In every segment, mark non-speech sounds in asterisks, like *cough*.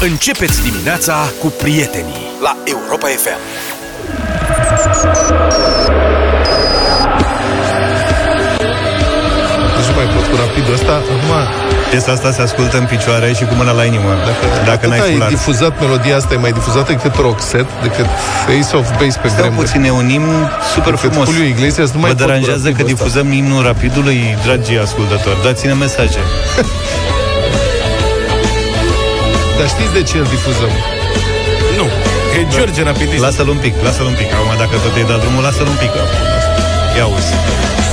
Începeți dimineața cu prietenii la Europa FM. Nu mai pot cu rapidul ăsta. Acum, Piesa asta se ascultă în picioare și cu mâna la inimă. Dacă, dacă n-ai atâta e fular. difuzat, melodia asta e mai difuzată decât Roxette, decât Face of Base pe Stau vremuri. puțin, e un imn super Decât frumos. Julio Iglesias, nu mai Vă pot cu deranjează că rapidul ăsta. difuzăm imnul rapidului, dragii ascultători? Dați-ne mesaje. *laughs* Dar știți de ce îl difuzăm? Nu. E George Rapidist. Lasă-l un pic, lasă-l un pic. Acum, dacă tot ai dat drumul, lasă-l un pic. Ia uzi.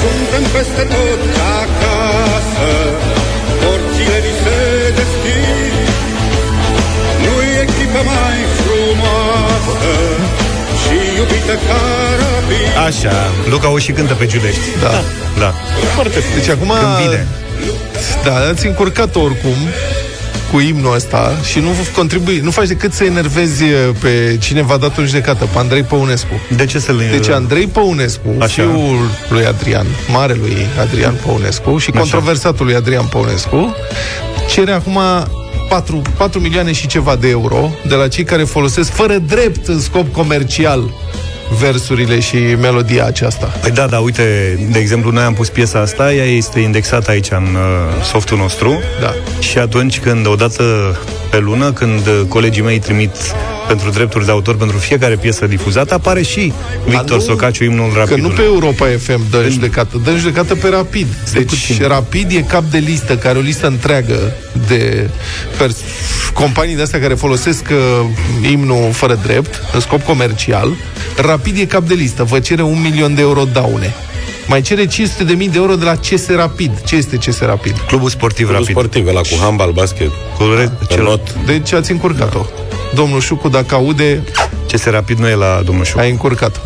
Suntem peste tot ca acasă Porțile ni se deschid Nu-i echipă mai frumoasă Și iubită ca rapid Așa. Luca o și cântă pe Giulești. Da. Da. Foarte Deci acum... Când vine. Da, ați încurcat oricum cu imnul ăsta și nu contribui, nu faci decât să enervezi pe cine v-a dat în judecată, pe Andrei Păunescu. De ce să-l... Deci Andrei Păunescu, Așa. fiul lui Adrian, marelui Adrian Păunescu și Așa. controversatul lui Adrian Păunescu, cere acum 4, 4 milioane și ceva de euro de la cei care folosesc fără drept în scop comercial versurile și melodia aceasta. Păi da, da, uite, de exemplu, noi am pus piesa asta, ea este indexată aici în uh, softul nostru Da. și atunci când, odată pe lună, când uh, colegii mei trimit pentru drepturi de autor pentru fiecare piesă difuzată, apare și Victor nu- Socaciu, imnul Că rapidului. nu pe Europa FM dă în judecată, dă în judecată pe Rapid. Deci puțin. Rapid e cap de listă, care e o listă întreagă de pers- companii de astea care folosesc uh, imnul fără drept, în scop comercial. Rapid e cap de listă, vă cere un milion de euro daune. Mai cere 500 de mii de euro de la CS Rapid. Ce este CS Rapid? Clubul sportiv Clubul rapid. sportiv, ăla cu handbal, basket. Cu re- Pe cel, not. Deci ați încurcat-o. Domnul Șucu, dacă aude, ce se rapid nu e la domnul Șuc. ai încurcat.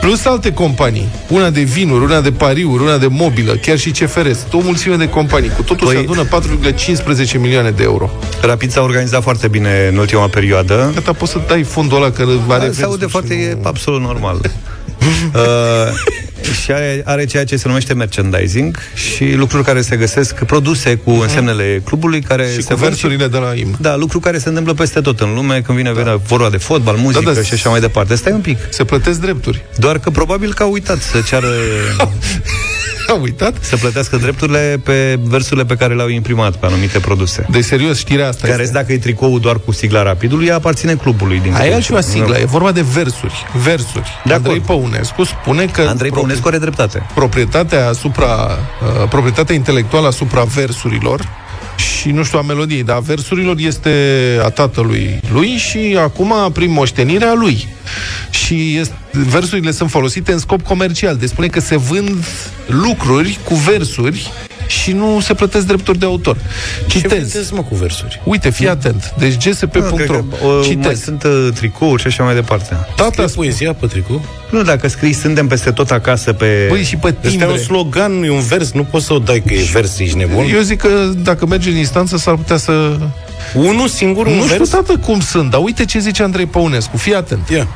Plus alte companii, una de vinuri, una de pariuri, una de mobilă, chiar și CFR, o mulțime de companii. Cu totul Păi- se adună 4,15 milioane de euro. Rapid s-a organizat foarte bine în ultima perioadă. Gata, poți să dai fondul ăla că are Da, se aude versuri foarte, și e nu- absolut normal. *laughs* uh, și are, are ceea ce se numește merchandising și lucruri care se găsesc, produse cu însemnele clubului care Și se cu vând versurile de la imn. Da, lucru care se întâmplă peste tot în lume când vine da. vorba de fotbal, muzică da, și așa mai departe. Stai un pic. Se plătesc drepturi. Doar că probabil că au uitat să ceară *laughs* *laughs* A uitat? să plătească drepturile pe versurile pe care le-au imprimat pe anumite produse. De serios, știrea asta Care, este. dacă e tricoul doar cu sigla rapidului, ea aparține clubului. Din Aia câte e altceva știu. sigla, e vorba de versuri. Versuri. De Andrei acord. Păunescu spune că Andrei propri- Păunescu are dreptate. proprietatea asupra uh, proprietatea intelectuală asupra versurilor și nu știu a melodiei, dar a versurilor este a tatălui lui și acum prin moștenirea lui. Și este, versurile sunt folosite în scop comercial. Deci spune că se vând lucruri cu versuri și nu se plătesc drepturi de autor. Ce Citez. vedeți, mă, cu versuri? Uite, fii atent. Deci Da, cred gsp.ro că, o, mai Citez. sunt uh, tricouri și așa mai departe. Tata Scrie poezia pe tricou? Nu, dacă scrii suntem peste tot acasă pe... Băi, și pe Ăsta e timbre. un slogan, nu e un vers, nu poți să o dai că e vers, ești nebun. Eu zic că dacă mergi în instanță s-ar putea să... Unul singur, un Nu știu, vers? tată, cum sunt, dar uite ce zice Andrei Păunescu. Fii atent. Ia.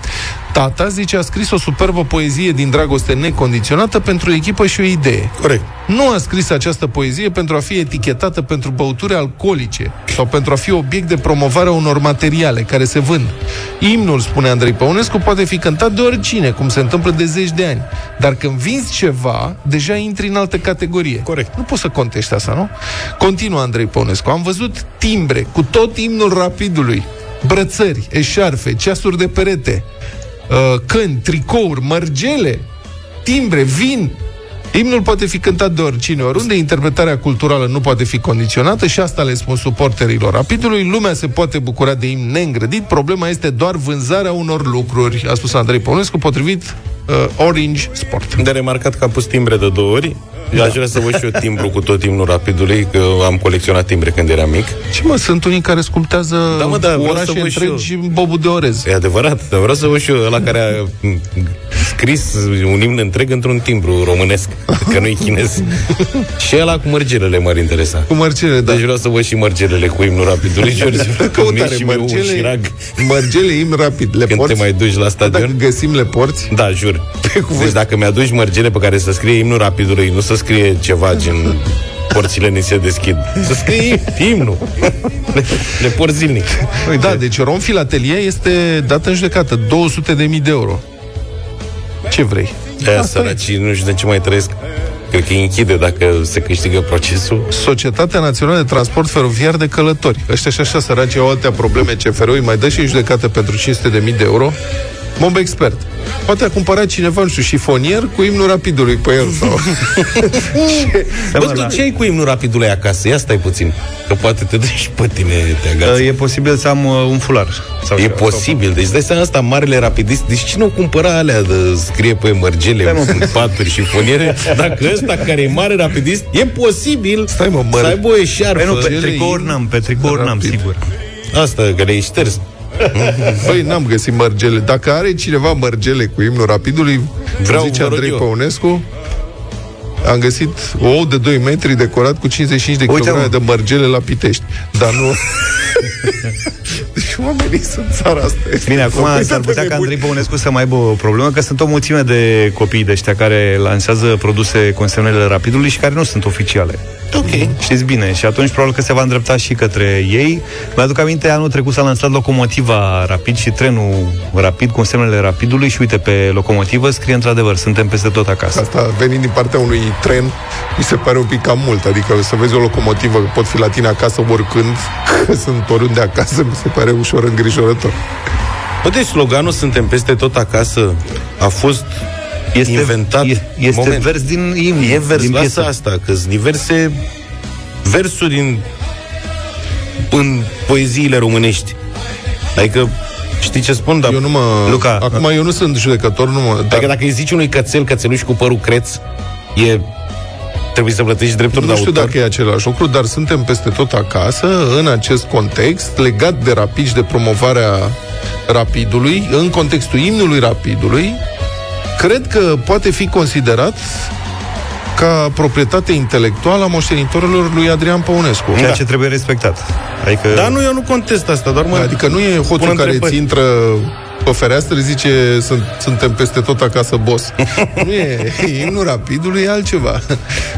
Tata, zice, a scris o superbă poezie din dragoste necondiționată pentru o echipă și o idee. Corect. Nu a scris această poezie pentru a fi etichetată pentru băuturi alcoolice sau pentru a fi obiect de promovare a unor materiale care se vând. Imnul, spune Andrei Păunescu, poate fi cântat de oricine, cum se întâmplă de zeci de ani. Dar când vinzi ceva, deja intri în altă categorie. Corect. Nu poți să contești asta, nu? Continuă Andrei Păunescu. Am văzut timbre cu tot imnul rapidului. Brățări, eșarfe, ceasuri de perete, uh, căni, tricouri, mărgele, timbre, vin. Imnul poate fi cântat de oricine, oriunde interpretarea culturală nu poate fi condiționată și asta le spun suporterilor rapidului. Lumea se poate bucura de imn neîngrădit, problema este doar vânzarea unor lucruri, a spus Andrei Păunescu, potrivit uh, Orange Sport. De remarcat că am pus timbre de două ori. Eu aș vrea să văd și eu timbru cu tot imnul rapidului, că am colecționat timbre când eram mic. Ce mă, sunt unii care sculptează Da, mă, da, vreau orașe să văd și întregi în bobul de orez. E adevărat, dar vreau să văd și eu ăla care a m, scris un imn întreg într-un timbru românesc, că nu-i chinez. *laughs* și ăla cu mărgelele m-ar interesa. Cu mărgele, da. Deci vreau să văd și mărgelele cu imnul rapidului, *laughs* George. Căutare, și mie un mărgele, șirag mărgele im rapid. Le când porți? te mai duci la Dacă stadion. găsim, le porți? Da, jur. *laughs* Pe cuvânt. Deci dacă mi-aduci mărgele pe care să scrie imnul rapidului, nu să scrie ceva gen porțile ni se deschid. Să scrie imnul. Le, le por zilnic. Uite. Da, deci Rom Filatelie este dată în judecată, 200 de mii de euro. Ce vrei? Aia Asta e. săracii nu știu de ce mai trăiesc. Cred că îi închide dacă se câștigă procesul. Societatea Națională de Transport Feroviar de Călători. Ăștia și așa săraci au atâtea probleme CFR-ul, îi mai dă și în judecată pentru 500 de mii de euro. Mob expert. Poate a cumpărat cineva, nu știu, șifonier cu imnul rapidului pe el sau... *laughs* Bă, tu ce ai cu imnul rapidului acasă? Ia stai puțin. Că poate te duci și pe tine te agați. E posibil să am uh, un fular. Sau E ceva. posibil. Deci dai seama asta, marele rapidist. Deci cine o cumpăra alea de scrie pe mărgele, Stai, mă. *laughs* paturi și foniere? Dacă ăsta care e mare rapidist, e posibil Stai, mă, măr- să aibă o eșarfă. Păi nu, pe Ele tricouri in- n-am, pe tricouri n-am, rapid. sigur. Asta, că le-ai șters. *laughs* Băi, n-am găsit mărgele. Dacă are cineva mărgele cu imnul rapidului, Vreau, Vreau, zice vă rog Andrei eu. Păunescu, am găsit o ou de 2 metri decorat cu 55 de Uite, kilograme mă. de mărgele la Pitești. Dar nu... *laughs* deci oamenii sunt țara asta. Bine, acum Uite s-ar pe putea ca nebuni. Andrei Păunescu să mai aibă o problemă, că sunt o mulțime de copii de ăștia care lansează produse cu însemnele rapidului și care nu sunt oficiale. Ok. Știți bine, și atunci probabil că se va îndrepta și către ei. Mi-aduc aminte, anul trecut s-a lansat locomotiva rapid și trenul rapid cu semnele rapidului și uite, pe locomotivă scrie într-adevăr, suntem peste tot acasă. Asta venind din partea unui tren, mi se pare un pic cam mult. Adică să vezi o locomotivă, că pot fi la tine acasă oricând, *laughs* că sunt oriunde acasă, mi se pare ușor îngrijorător. Bă, deci sloganul Suntem peste tot acasă a fost Este, inventat. e- este Moment. vers din imn, E vers, din lasă piesă. asta, că sunt diverse versuri în, în poeziile românești. Adică, știi ce spun? Dar, Eu nu mă... Luca, Acum eu nu sunt judecător, nu mă... Adică dacă îi zici unui cățel, cățeluș cu părul creț, e... Trebuie să plătești drepturi Nu de știu autor. dacă e același lucru, dar suntem peste tot acasă în acest context legat de rapid și de promovarea rapidului, în contextul imnului rapidului, cred că poate fi considerat ca proprietate intelectuală a moștenitorilor lui Adrian Păunescu. Ceea ce trebuie respectat. Adică Da, nu, eu nu contest asta, doar mă... Adică nu e hoțul pun care întrebări. ți intră pe fereastră zice sunt, suntem peste tot acasă, boss. *laughs* nu e, imnul rapidului e altceva.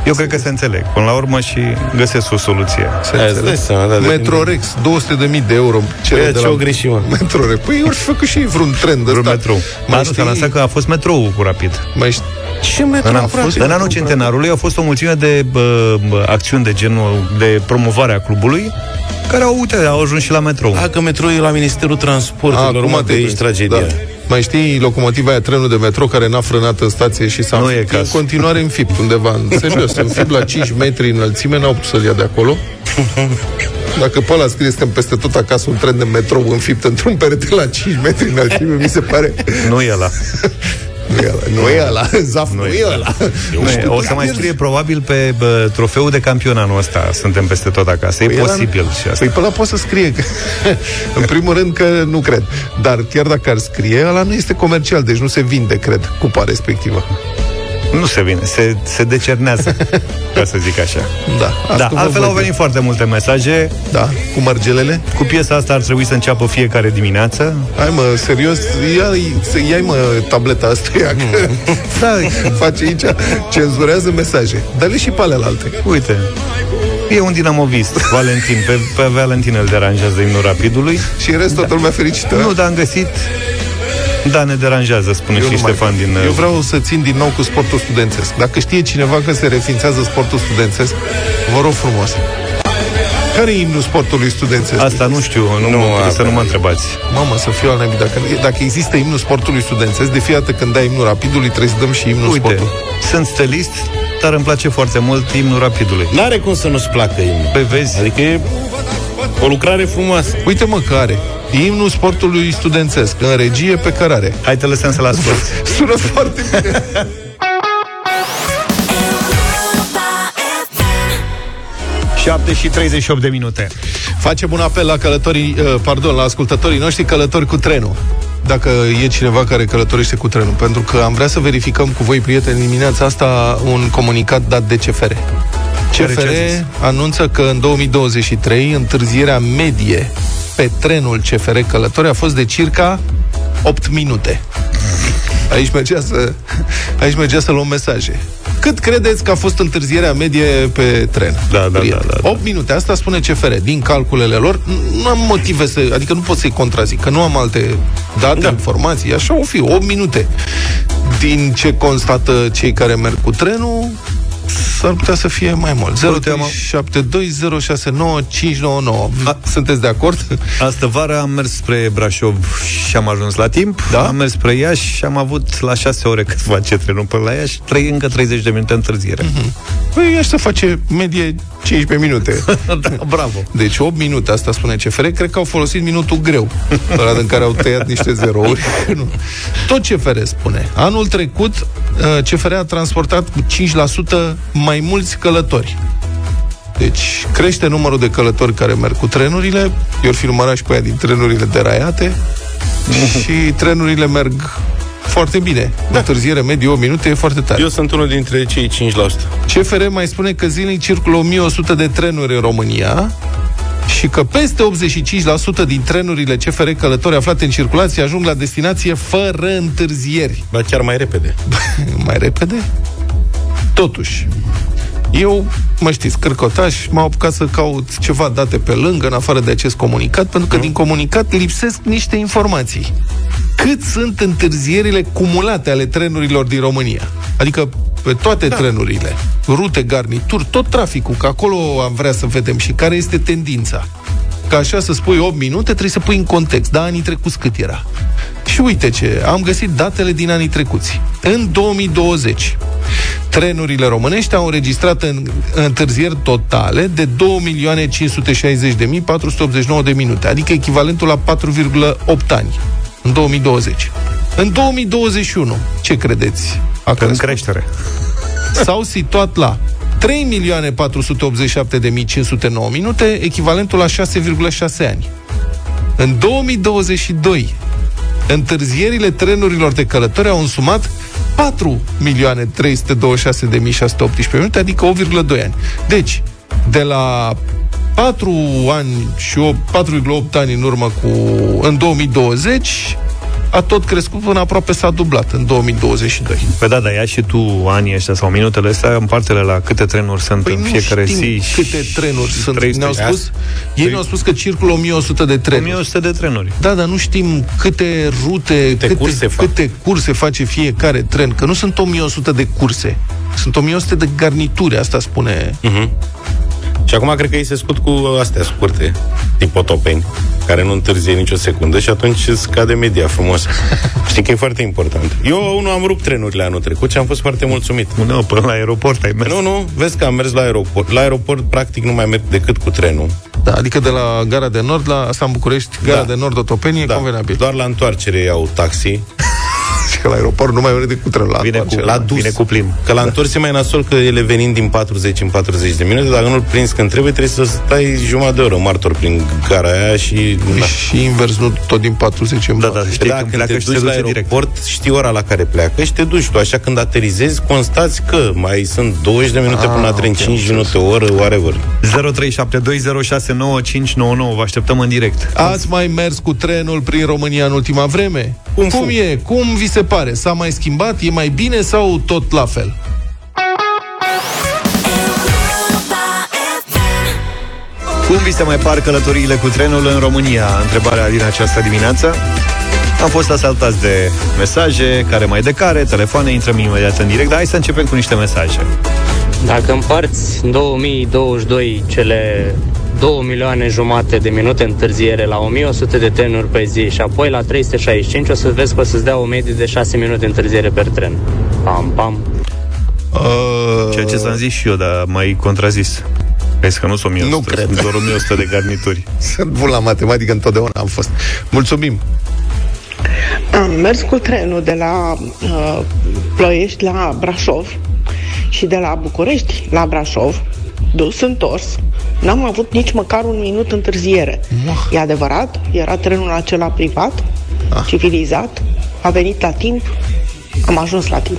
eu cred că se înțeleg. Până la urmă și găsesc o soluție. Se Aia, îți înțelege. dai seama, da, de- Metrorex, 200 de mii de euro. cere Păi, de ce la o greșit, mă. Metrorex. Păi ori fi făcut și ei vreun trend Vreun ăsta. metrou. Mai Mai nu, s-a lansat că a fost metrou cu rapid. Mai știi? Ce metru În, a fost? în anul centenarului au fost o mulțime de bă, bă, acțiuni de genul de promovare a clubului care au, uite, au ajuns și la metrou. A, că metrou e la Ministerul Transporturilor, acum mă, te de aici prins. tragedia. Da. Mai știi locomotiva aia, trenul de metro care n-a frânat în stație și s-a Nu e înfipt, în caz. continuare înfipt undeva, în, *laughs* serios, înfipt la 5 metri înălțime, n-au putut să-l ia de acolo. Dacă pe ăla scrie suntem peste tot acasă un tren de metrou înfipt într-un perete la 5 metri înălțime, mi se pare... Nu e ăla. *laughs* Nu e ăla, nu e ăla, Zaf, nu e ăla. Nu e. O să mai scrie probabil pe bă, trofeul de campion anul ăsta. Suntem peste tot acasă. E Păi ăla- posibil și asta. Păi pe ăla poate să scrie că, *laughs* În primul rând că nu cred Dar chiar dacă ar scrie Ăla nu este comercial Deci nu se vinde, cred, cupa respectivă Nu se vine, se, se decernează, ca să zic așa. Da, asta Da, vă altfel văd au venit foarte multe mesaje. Da, cu margelele Cu piesa asta ar trebui să înceapă fiecare dimineață. Hai mă, serios ia, ia mă tableta asta ia, că *laughs* Da, Face aici Cenzurează mesaje Dă-le și pe alelalte uite. E un dinamovist, Valentin. Pe, pe Valentin îl deranjează imnul rapidului. Și în rest toată lumea fericită Nu, dar am găsit... Da, ne deranjează, spune Eu și nu mai Ștefan vreau. din... Eu vreau să țin din nou cu sportul studențesc. Dacă știe cineva că se refințează sportul studențesc, vă rog frumos. Care e imnul sportului studențesc? Asta nu știu, nu, Nu, nu mă, asta- să nu mă întrebați. Mamă, să fiu al naibii. Dacă, dacă există imnul sportului studențesc, de fiecare dată când dai imnul rapidului, trebuie să dăm și imnul Uite, sportului. sunt stelist, dar îmi place foarte mult imnul rapidului. N-are cum să nu-ți placă imnul. Păi vezi, Adică e o lucrare frumoasă. Uite mă că are. Imnul sportului studențesc, în regie pe cărare. hai te lăsăm să-l ascult. *laughs* Sună foarte bine. 7 și 38 de minute. Facem un apel la călătorii, uh, pardon, la ascultătorii noștri călători cu trenul. Dacă e cineva care călătorește cu trenul, pentru că am vrea să verificăm cu voi, prieteni, dimineața asta un comunicat dat de CFR. Care CFR ce a zis? anunță că în 2023 întârzierea medie pe trenul CFR Călători a fost de circa 8 minute. Aici mergea să, aici mergea să luăm mesaje. Cât credeți că a fost întârzierea medie pe tren? Da, da, Prieteni? da, da, da. 8 minute. Asta spune CFR. Din calculele lor, nu am motive să... Adică nu pot să-i contrazic, că nu am alte date, da. informații. Așa o fi, 8 minute. Din ce constată cei care merg cu trenul, s-ar putea să fie mai mult. Uite, am- 0372069599. A- Sunteți de acord? Astă vară am mers spre Brașov și am ajuns la timp. Da? Am mers spre Iași și am avut la 6 ore cât face trenul până la Iași, trei, încă 30 de minute întârziere. Păi ăștia face medie 15 minute. *laughs* da, bravo. Deci 8 minute, asta spune CFR. Cred că au folosit minutul greu, ăla în care au tăiat niște zerouri. *laughs* Nu. Tot CFR spune. Anul trecut, uh, CFR a transportat cu 5% mai mulți călători. Deci crește numărul de călători care merg cu trenurile. Eu ar fi numărat și pe aia din trenurile deraiate. *laughs* și trenurile merg foarte bine. Da. Întârziere medie 8 minute e foarte tare. Eu sunt unul dintre cei 5%. CFR mai spune că zilnic circulă 1100 de trenuri în România și că peste 85% din trenurile CFR călători aflate în circulație ajung la destinație fără întârzieri. Dar chiar mai repede. *laughs* Mai repede? Totuși, eu, mă știți, cârcotaș, m-au apucat să caut ceva date pe lângă, în afară de acest comunicat, pentru că din comunicat lipsesc niște informații. Cât sunt întârzierile cumulate ale trenurilor din România? Adică pe toate da. trenurile, rute, garnituri, tot traficul, că acolo am vrea să vedem și care este tendința. Ca așa să spui 8 minute, trebuie să pui în context. Da, anii trecuți cât era? Și uite ce, am găsit datele din anii trecuți. În 2020, trenurile românești au înregistrat în, întârzieri totale de 2.560.489 de minute, adică echivalentul la 4,8 ani în 2020. În 2021, ce credeți? A În crescut? creștere. s-au situat la 3.487.509 minute, echivalentul la 6,6 ani. În 2022, întârzierile trenurilor de călători au însumat 4.326.618 minute, adică 8,2 ani. Deci, de la 4 ani și 8, 4,8 ani în urmă cu în 2020 a tot crescut până aproape s-a dublat în 2022. Păi da, dar ia și tu anii ăștia sau minutele astea, împarte-le la câte trenuri sunt Păi în nu fiecare știm zi. câte trenuri sunt. 300. Ne-au spus, ei Păi- ne-au spus că circulă 1100 de trenuri. 1100 de trenuri. Da, dar nu știm câte rute, câte, curse fac. câte curse face fiecare tren, că nu sunt 1100 de curse. Sunt 1100 de garnituri, asta spune. Și acum cred că ei se scut cu astea scurte, tip otopeni, care nu întârzie nicio secundă și atunci îți scade media frumos. *laughs* Știi că e foarte important. Eu, unul, am rupt trenurile anul trecut și am fost foarte mulțumit. Nu, până la aeroport ai mers. Nu, nu, vezi că am mers la aeroport. La aeroport, practic, nu mai merg decât cu trenul. Da, adică de la Gara de Nord la asta în București, Gara Da. de Nord Otopeni e convenabil. Doar la întoarcere iau taxi. *laughs* Și că la aeroport nu mai merge decât trenul la Vine cu, întoarcere. la dus. vine cu plim. Că la întors e mai nasol că ele venind din 40 în 40 de minute, dacă nu-l prinzi când trebuie, trebuie să stai jumătate de oră martor prin gara aia și... Na. Și invers, nu tot din 40 în Da, bani. da, știi da, când când pleacă te și se duci la duce direct. aeroport, știi ora la care pleacă și te duci tu. Așa când aterizezi, constați că mai sunt 20 de minute Ah, până la tren, ok, 5 am minute, o oră, whatever. 0372069599 Vă așteptăm în direct. Ați mai mers cu trenul prin România în ultima vreme? Cum Cum fu? e? Cum vi se pare? S-a mai schimbat? E mai bine sau tot la fel? Cum vi se mai par călătoriile cu trenul în România? Întrebarea din această dimineață. Am fost asaltați de mesaje, care mai de care, telefoane, intrăm imediat în direct, dar hai să începem cu niște mesaje. Dacă împarți în 2022 cele 2 milioane jumate de minute întârziere la 1100 de trenuri pe zi și apoi la 365 o să vezi că o să-ți dea o medie de 6 minute întârziere per tren. Pam, pam. Uh, Ceea ce ți-am zis și eu, dar mai contrazis. Vezi că nu sunt 1100, Nu cred. sunt doar 1100 de garnituri. *laughs* Sunt bun la matematică, întotdeauna am fost. Mulțumim! Am mers cu trenul de la uh, Ploiești la Brașov și de la București la Brașov, dus întors. N-am avut nici măcar un minut întârziere. E adevărat, era trenul acela privat, civilizat, a venit la timp, am ajuns la timp.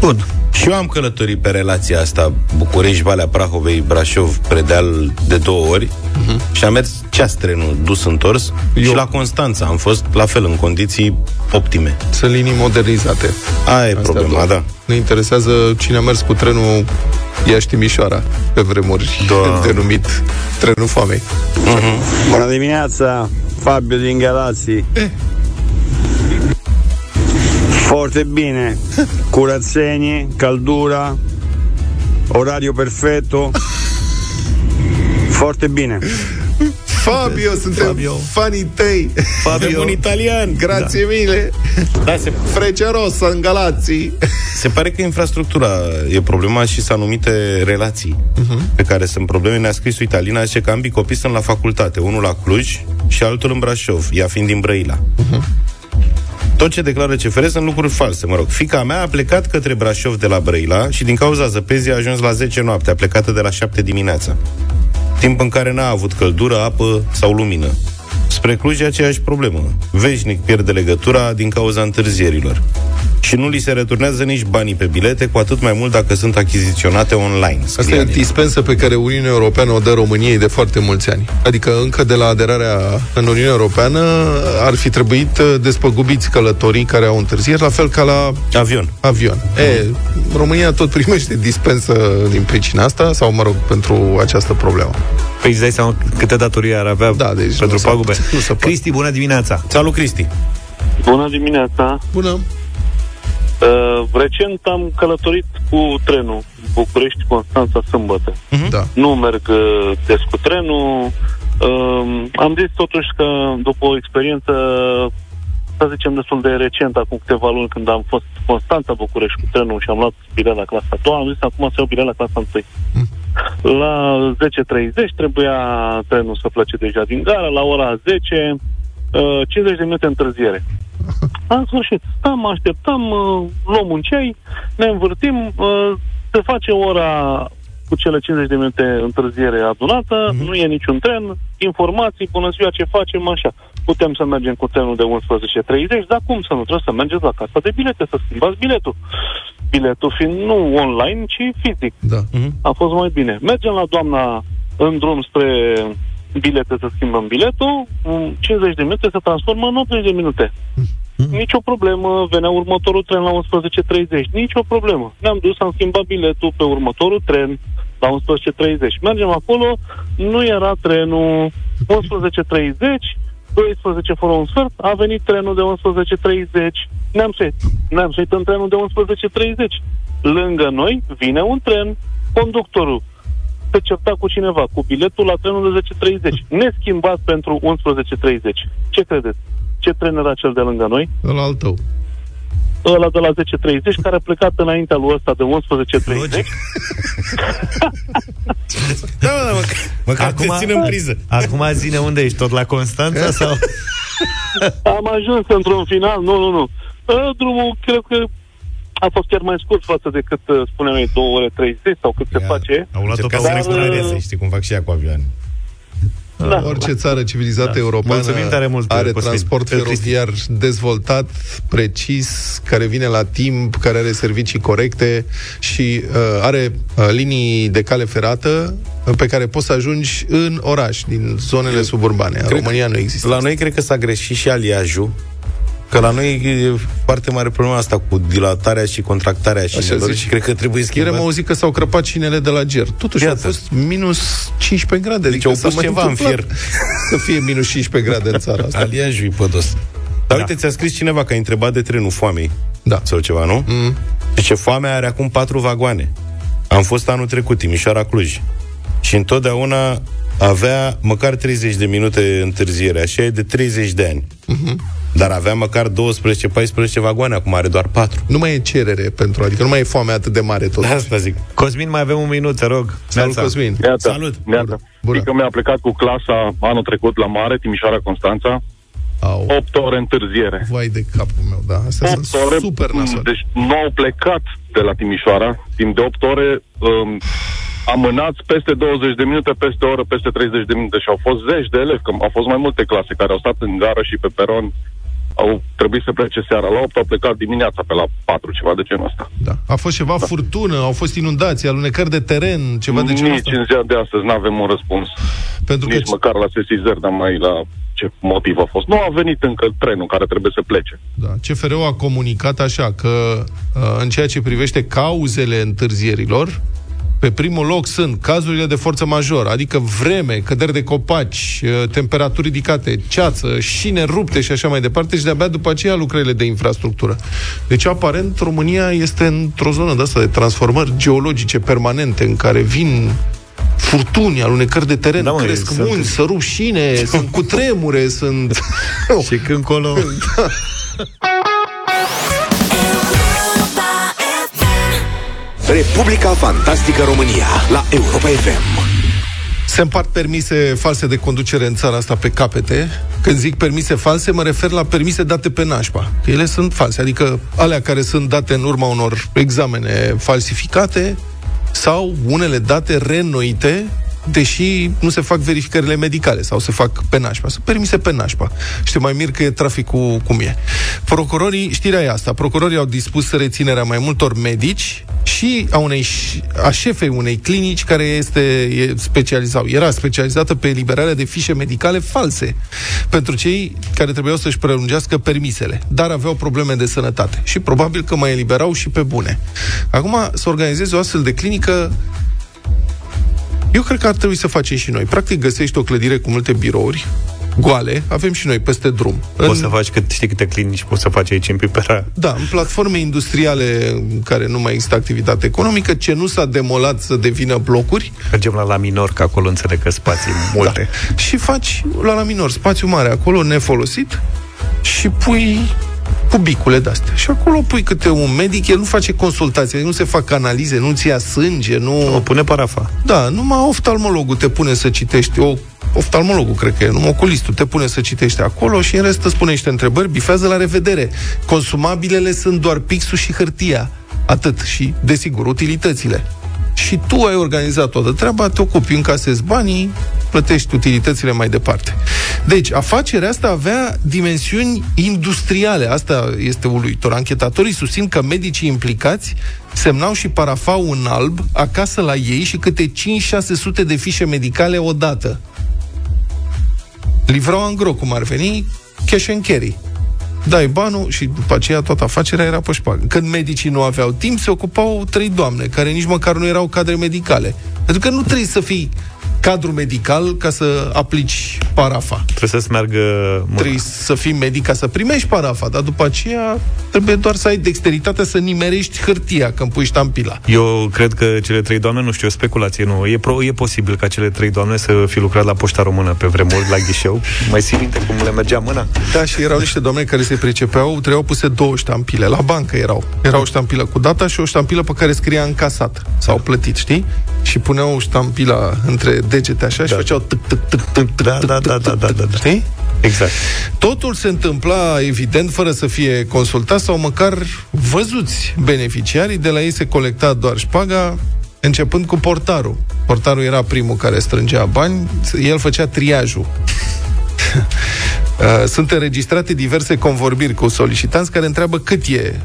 Bun. Și eu am călătorit pe relația asta București, Valea Prahovei, Brașov, Predeal de două ori uh-huh. și a mers ceas trenul dus întors Eu- și la Constanța am fost la fel în condiții optime. Sunt linii modernizate. Aia e Astea problema, două. da. Ne interesează cine a mers cu trenul Iași-Timișoara, pe vremuri Da. *laughs* denumit trenul foamei. Bună dimineața, Fabio din Galații. Foarte bine. *laughs* Curățenie, căldura, orariu perfetto. *laughs* Foarte bine. Fabio, suntem Fabio. fanii tăi. Fabio. un italian. Grație mile. Da, se, Frecea Rosa în Galații. se pare că infrastructura e problema și sunt anumite relații uh-huh. pe care sunt probleme. Ne-a scris uite, Alina, zice că ambii copii sunt la facultate, unul la Cluj și altul în Brașov, ea fiind din Brăila. Tot ce declară CFR sunt lucruri false, mă rog. Fica mea a plecat către Brașov de la Brăila și din cauza zăpezii a ajuns la 10 noaptea, plecată de la 7 dimineața. Timp în care n-a avut căldură, apă sau lumină. Spre Cluj e aceeași problemă. Veșnic pierde legătura din cauza întârzierilor. Și nu li se returnează nici banii pe bilete, cu atât mai mult dacă sunt achiziționate online. Asta scrie e Alina. dispensă pe care Uniunea Europeană o dă României de foarte mulți ani. Adică încă de la aderarea în Uniunea Europeană ar fi trebuit uh, despăgubiți călătorii care au întârzieri, la fel ca la Avion. avion. E, România tot primește dispensă din pricina asta, sau, mă rog, pentru această problemă. Păi îți dai seama câte datorii ar avea Da, deci pentru nu se- pagube. nu se poate. Cristi, bună dimineața! Salut, Cristi! Bună dimineața! Bună! Uh, recent am călătorit cu trenul București-Constanța sâmbătă. Da. Nu merg uh, des cu trenul. Uh, am zis totuși că după o experiență să zicem destul de recent, acum câteva luni, când am fost Constanța București cu trenul și am luat bilet la clasa a doua, am zis acum să iau bilet la clasa 1. La 10.30 trebuia trenul să plece deja din gara, la ora 10, uh, 50 de minute întârziere. *laughs* În sfârșit, stăm, așteptăm, uh, luăm un ceai, ne învârtim, uh, se face ora cu cele 50 de minute întârziere adunată, mm-hmm. nu e niciun tren, informații, bună ziua, ce facem, așa. Putem să mergem cu trenul de 11.30, dar cum să nu? Trebuie să mergeți la casa de bilete, să schimbați biletul. Biletul fiind nu online, ci fizic. Da. A fost mai bine. Mergem la doamna în drum spre bilete să schimbăm biletul, în 50 de minute se transformă în 80 de minute. Nici o problemă, venea următorul tren la 11.30, nici o problemă. Ne-am dus, am schimbat biletul pe următorul tren la 11.30. Mergem acolo, nu era trenul 11.30, 12 fără un sfert, a venit trenul de 11.30, ne-am suit. Ne-am suit în trenul de 11.30. Lângă noi vine un tren, conductorul se certa cu cineva, cu biletul la trenul de 10.30. Ne schimbați pentru 11.30. Ce credeți? Ce tren era cel de lângă noi? Ăla al tău. Ăla de la 10.30, care a plecat înaintea lui ăsta de 11.30. Da, *laughs* da, mă, măcar Acum... te țin în priză. Acum zine unde ești, tot la Constanța *laughs* sau... Am ajuns într-un final, nu, nu, nu. Uh, Drumul, cred că a fost chiar mai scurt față de cât uh, spuneam ei, 2 ore 30 sau cât se face. Au luat-o Încerca pe să Dar, recupereze, știi cum fac și ea cu avioane. Da. Orice țară civilizată Da. europeană Mulțumim tare mult, are Cosmin. transport Cristi. feroviar dezvoltat, precis, care vine la timp, care are servicii corecte și uh, are uh, linii de cale ferată uh, pe care poți să ajungi în oraș, din zonele suburbane. În Cred România nu există. La noi cred că s-a greșit și aliajul, că la noi e foarte mare problema asta cu dilatarea și contractarea șinelor zici. și cred că trebuie Ieri schimbat. am auzit că s-au crăpat cinele de la ger. Totuși Iată. au fost minus 15 grade. Deci adică au s-a pus mai ceva în întâmplat fier. *laughs* Să fie minus 15 grade în țara asta. Aliajul e pădos. Dar uite, ți-a scris cineva că a întrebat de trenul foamei. Da. Sau ceva, nu? Mm. Deci foamea are acum patru vagoane. Am fost anul trecut, Timișoara Cluj. Și întotdeauna avea măcar 30 de minute întârziere. Așa e de 30 de ani. Mm-hmm. Dar avea măcar 12-14 vagoane, acum are doar 4. Nu mai e cerere pentru, adică nu mai e foame atât de mare tot. De asta zic. Cosmin, mai avem un minut, te rog. Salut, Neața. Cosmin. Iată, Salut. Iată. Bună. Fică mea a plecat cu clasa anul trecut la mare, Timișoara Constanța, Au. 8 ore întârziere. Vai de capul meu, da. Astea 8 sunt ore, super nasoale. deci nu au plecat de la Timișoara, timp de 8 ore um, amânați peste 20 de minute, peste o oră, peste 30 de minute și au fost zeci de elevi, că au fost mai multe clase care au stat în gară și pe peron au trebuit să plece seara la 8, au plecat dimineața pe la 4, ceva de genul ăsta. Da. A fost ceva da. furtună, au fost inundații, alunecări de teren, ceva de genul Nici ăsta? în ziua de astăzi nu avem un răspuns. Pentru Nici că măcar la sesizări, dar mai la ce motiv a fost. Nu a venit încă trenul care trebuie să plece. Da, CFR-ul a comunicat așa că uh, în ceea ce privește cauzele întârzierilor, pe primul loc sunt cazurile de forță majoră, adică vreme, căderi de copaci, uh, temperaturi ridicate, ceață, șine rupte și așa mai departe și de-abia după aceea lucrările de infrastructură. Deci, aparent, România este într-o zonă de asta de transformări geologice permanente în care vin furtuni, alunecări de teren, Da, da, mă, cresc sunt- munți, să rup șine, sunt cutremure, sunt... *laughs* Și când colo... *laughs* Republica Fantastică România la Europa FM. Se împart permise false de conducere în țara asta pe capete. Când zic permise false, mă refer la permise date pe nașpa. Că ele sunt false, adică alea care sunt date în urma unor examene falsificate sau unele date reînnoite deși nu se fac verificările medicale sau se fac pe nașpa. Sunt permise pe nașpa. Și te mai mir că e traficul cum e. Procurorii, știrea e asta, procurorii au dispus reținerea mai multor medici și a, unei, a șefei unei clinici care este e specializat, era specializată pe eliberarea de fișe medicale false pentru cei care trebuiau să-și prelungească permisele, dar aveau probleme de sănătate. Și probabil că mai eliberau și pe bune. Acum să organizeze o astfel de clinică eu cred că ar trebui să facem și noi. Practic găsești o clădire cu multe birouri, goale, avem și noi peste drum. Poți să faci, cât, știi câte clinici poți să faci aici în Pipera? Da, în platforme industriale în care nu mai există activitate economică, ce nu s-a demolat să devină blocuri. Mergem la la minor, că acolo înțeleg că spații multe. Da. Și faci la la minor, spațiu mare acolo, nefolosit, și pui cubicule de-astea. Și acolo pui câte un medic, el nu face consultații, nu se fac analize, nu ți ia sânge, nu... O pune parafa. Da, numai oftalmologul te pune să citești, o, oftalmologul cred că e, numai oculistul te pune să citești acolo și în rest îți pune niște întrebări, bifează la revedere. Consumabilele sunt doar pixul și hârtia. Atât. Și, desigur, utilitățile. Și tu ai organizat toată treaba, te ocupi, încasezi banii, plătești utilitățile mai departe. Deci, afacerea asta avea dimensiuni industriale. Asta este uluitor. Anchetatorii susțin că medicii implicați semnau și parafau în alb acasă la ei și câte 5-600 de fișe medicale odată. Livrau angro, cum ar veni, cash and carry. Dai banul și după aceea toată afacerea era pe șpagă. Când medicii nu aveau timp, se ocupau trei doamne, care nici măcar nu erau cadre medicale. Pentru că nu trebuie să fii cadru medical ca să aplici parafa. Trebuie să-ți meargă mâna. Trebuie să fii medic ca să primești parafa, dar după aceea trebuie doar să ai dexteritatea să nimerești hârtia când pui ștampila. Eu cred că cele trei doamne, nu știu, o speculație, nu. E, pro, e posibil ca cele trei doamne să fi lucrat la poșta română pe vremuri, la ghișeu. *laughs* Mai ții minte cum le mergea mâna? Da, și erau niște doamne care se pricepeau, trebuiau puse două ștampile. La bancă erau. Era o ștampilă cu data și o ștampilă pe care scria încasat sau plătit, știi? Și puneau ștampila între degete așa și Da. făceau tâc, tâc, tâc, tâc, tâc, Da, tâc, da, tâc, da, tâc, da, da, tâc, da, da. Știi? Exact. Totul se întâmpla, evident, fără să fie consultat sau măcar văzuți beneficiarii. De la ei se colecta doar șpaga, începând cu portarul. Portarul era primul care strângea bani, el făcea triajul. *laughs* Uh, Sunt înregistrate diverse convorbiri cu solicitanți care întreabă cât e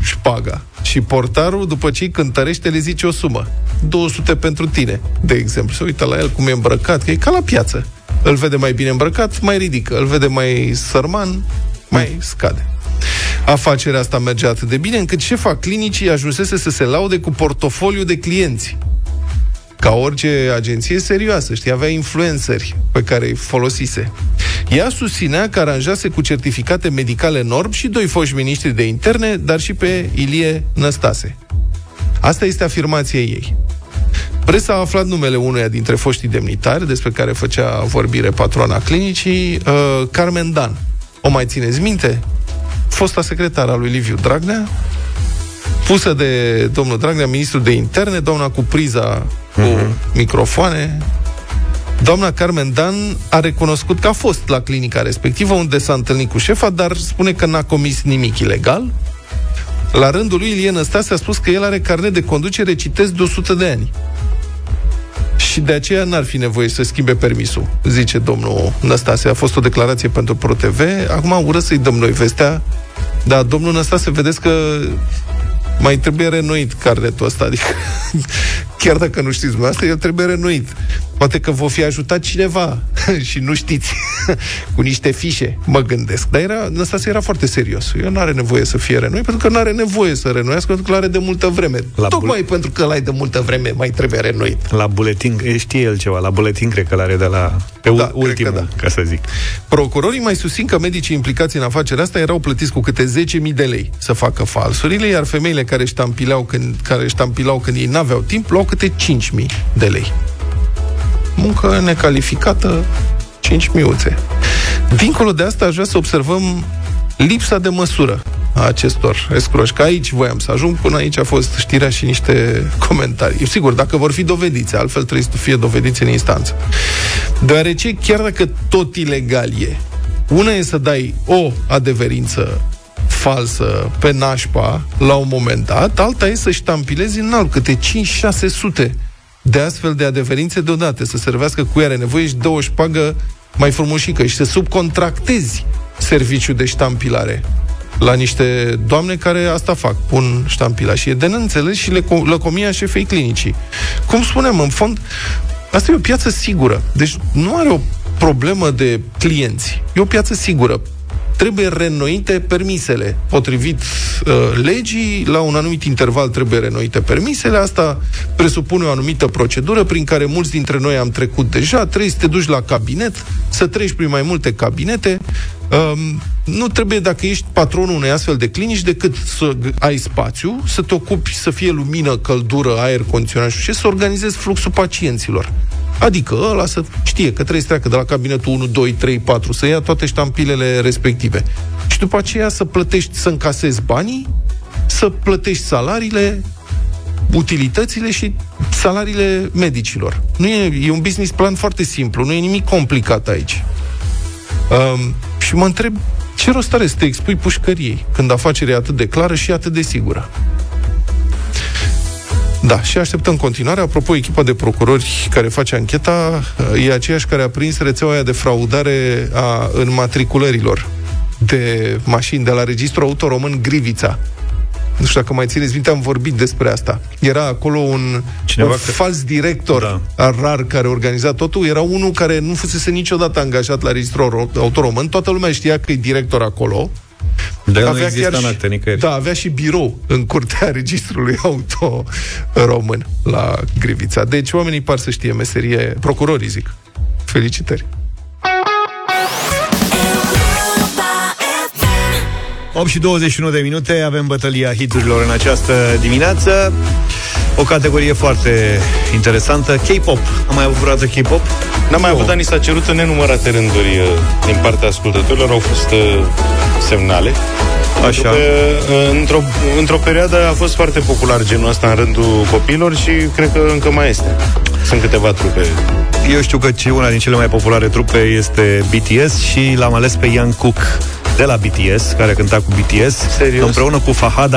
șpaga. Și portarul, după ce îi cântărește, le zice o sumă. 200 pentru tine, de exemplu. Se uită la el cum e îmbrăcat, că e ca la piață. Îl vede mai bine îmbrăcat, mai ridică. Îl vede mai sărman, mai scade. Afacerea asta mergea atât de bine încât șefa clinicii ajunsese să se laude cu portofoliu de clienți. Ca orice agenție serioasă, știi, avea influenceri pe care îi folosise. Ea susținea că aranjase cu certificate medicale norm și doi foști miniștri de interne, dar și pe Ilie Năstase. Asta este afirmația ei. Presa a aflat numele unuia dintre foștii demnitari, despre care făcea vorbire patroana clinicii, uh, Carmen Dan. O mai țineți minte? Fosta secretară a lui Liviu Dragnea, pusă de domnul Dragnea, ministrul de interne, doamna cu priza cu uh-huh. microfoane. Doamna Carmen Dan a recunoscut că a fost la clinica respectivă unde s-a întâlnit cu șefa, dar spune că n-a comis nimic ilegal. La rândul lui, Ilie Năstase a spus că el are carnet de conducere, citesc, de 100 de ani. și de aceea n-ar fi nevoie să schimbe permisul, zice domnul Năstase. A fost o declarație pentru ProTV. Acum ură să-i dăm noi vestea, dar domnul Năstase, vedeți că mai trebuie renoit carnetul ăsta. Adică, *laughs* chiar dacă nu știți asta, el trebuie renoit. Poate că vă fi ajutat cineva *laughs* și nu știți, *laughs* cu niște fișe, mă gândesc. Dar era, ăsta era foarte serios. El nu are nevoie să fie renoit, pentru că nu are nevoie să renoiască, pentru că l-are de multă vreme. La Tocmai bul- pentru că l-ai de multă vreme, mai trebuie renoit. La buletin, știe el ceva, la buletin cred că l-are de la... Pe da, ultimul, da. ca să zic. Procurorii mai susțin că medicii implicați în afacerea asta erau plătiți cu câte 10.000 de lei să facă falsurile, iar femeile care ștampilau când, care ștampilau când ei n-aveau timp, luau câte 5.000 de lei muncă necalificată, 5 miuțe. Dincolo de asta, aș vrea să observăm lipsa de măsură a acestor escroși. Că aici voiam să ajung, până aici a fost știrea și niște comentarii. Sigur, dacă vor fi dovediți, altfel trebuie să fie dovediți în instanță. Deoarece, chiar dacă tot ilegal e, una e să dai o adeverință falsă pe nașpa la un moment dat, alta e să ștampilezi în alt câte 5-600 de astfel de adeverințe deodată, să servească cu are nevoie și dă o șpagă mai frumușică și să subcontractezi serviciul de ștampilare la niște doamne care asta fac, pun ștampila. Și e de neînțeles și le, lăcomia șefei clinicii. Cum spunem, în fond, asta e o piață sigură. Deci nu are o problemă de clienți. E o piață sigură trebuie renoite permisele. Potrivit uh, legii, la un anumit interval trebuie renoite permisele. Asta presupune o anumită procedură prin care mulți dintre noi am trecut deja. Trebuie să te duci la cabinet, să treci prin mai multe cabinete. Um, nu trebuie, dacă ești patronul unei astfel de clinici, decât să ai spațiu, să te ocupi, să fie lumină, căldură, aer condiționat și să organizezi fluxul pacienților. Adică ăla să știe că trebuie să treacă de la cabinetul 1, 2, 3, 4, să ia toate ștampilele respective. Și după aceea să plătești, să încasezi banii, să plătești salariile, utilitățile și salariile medicilor. Nu e, e un business plan foarte simplu, nu e nimic complicat aici. Um, și mă întreb, ce rost are să te expui pușcăriei când afacerea e atât de clară și atât de sigură? Da, și așteptăm continuare. Apropo, echipa de procurori care face ancheta e aceeași care a prins rețeaua aia de fraudare a înmatriculărilor de mașini de la Registrul Auto Român Grivița. Nu știu dacă mai țineți minte, am vorbit despre asta. Era acolo un, Cineva un că... fals director da. rar care organiza totul. Era unul care nu fusese niciodată angajat la Registrul Auto Român. Toată lumea știa că e director acolo. Dar avea nu chiar în acte nicăieri. Da, avea și birou în curtea *laughs* registrului auto român la Grivița. Deci oamenii par să știe meserie, procurorii zic. Felicitări! 8 și 21 de minute avem bătălia hiturilor în această dimineață. O categorie foarte interesantă, K-pop. Am mai avut vreodată K-pop? N-am mai avut, dar ni s-a cerut în nenumărate rânduri uh, din partea ascultătorilor. Au fost uh, semnale. Așa. Că, uh, într-o, într-o perioadă a fost foarte popular genul ăsta în rândul copilor și cred că încă mai este. Sunt câteva trupe. Eu știu că una din cele mai populare trupe este BTS și l-am ales pe Ian Cook de la BTS, care cânta cu BTS, Serios? împreună cu Fahad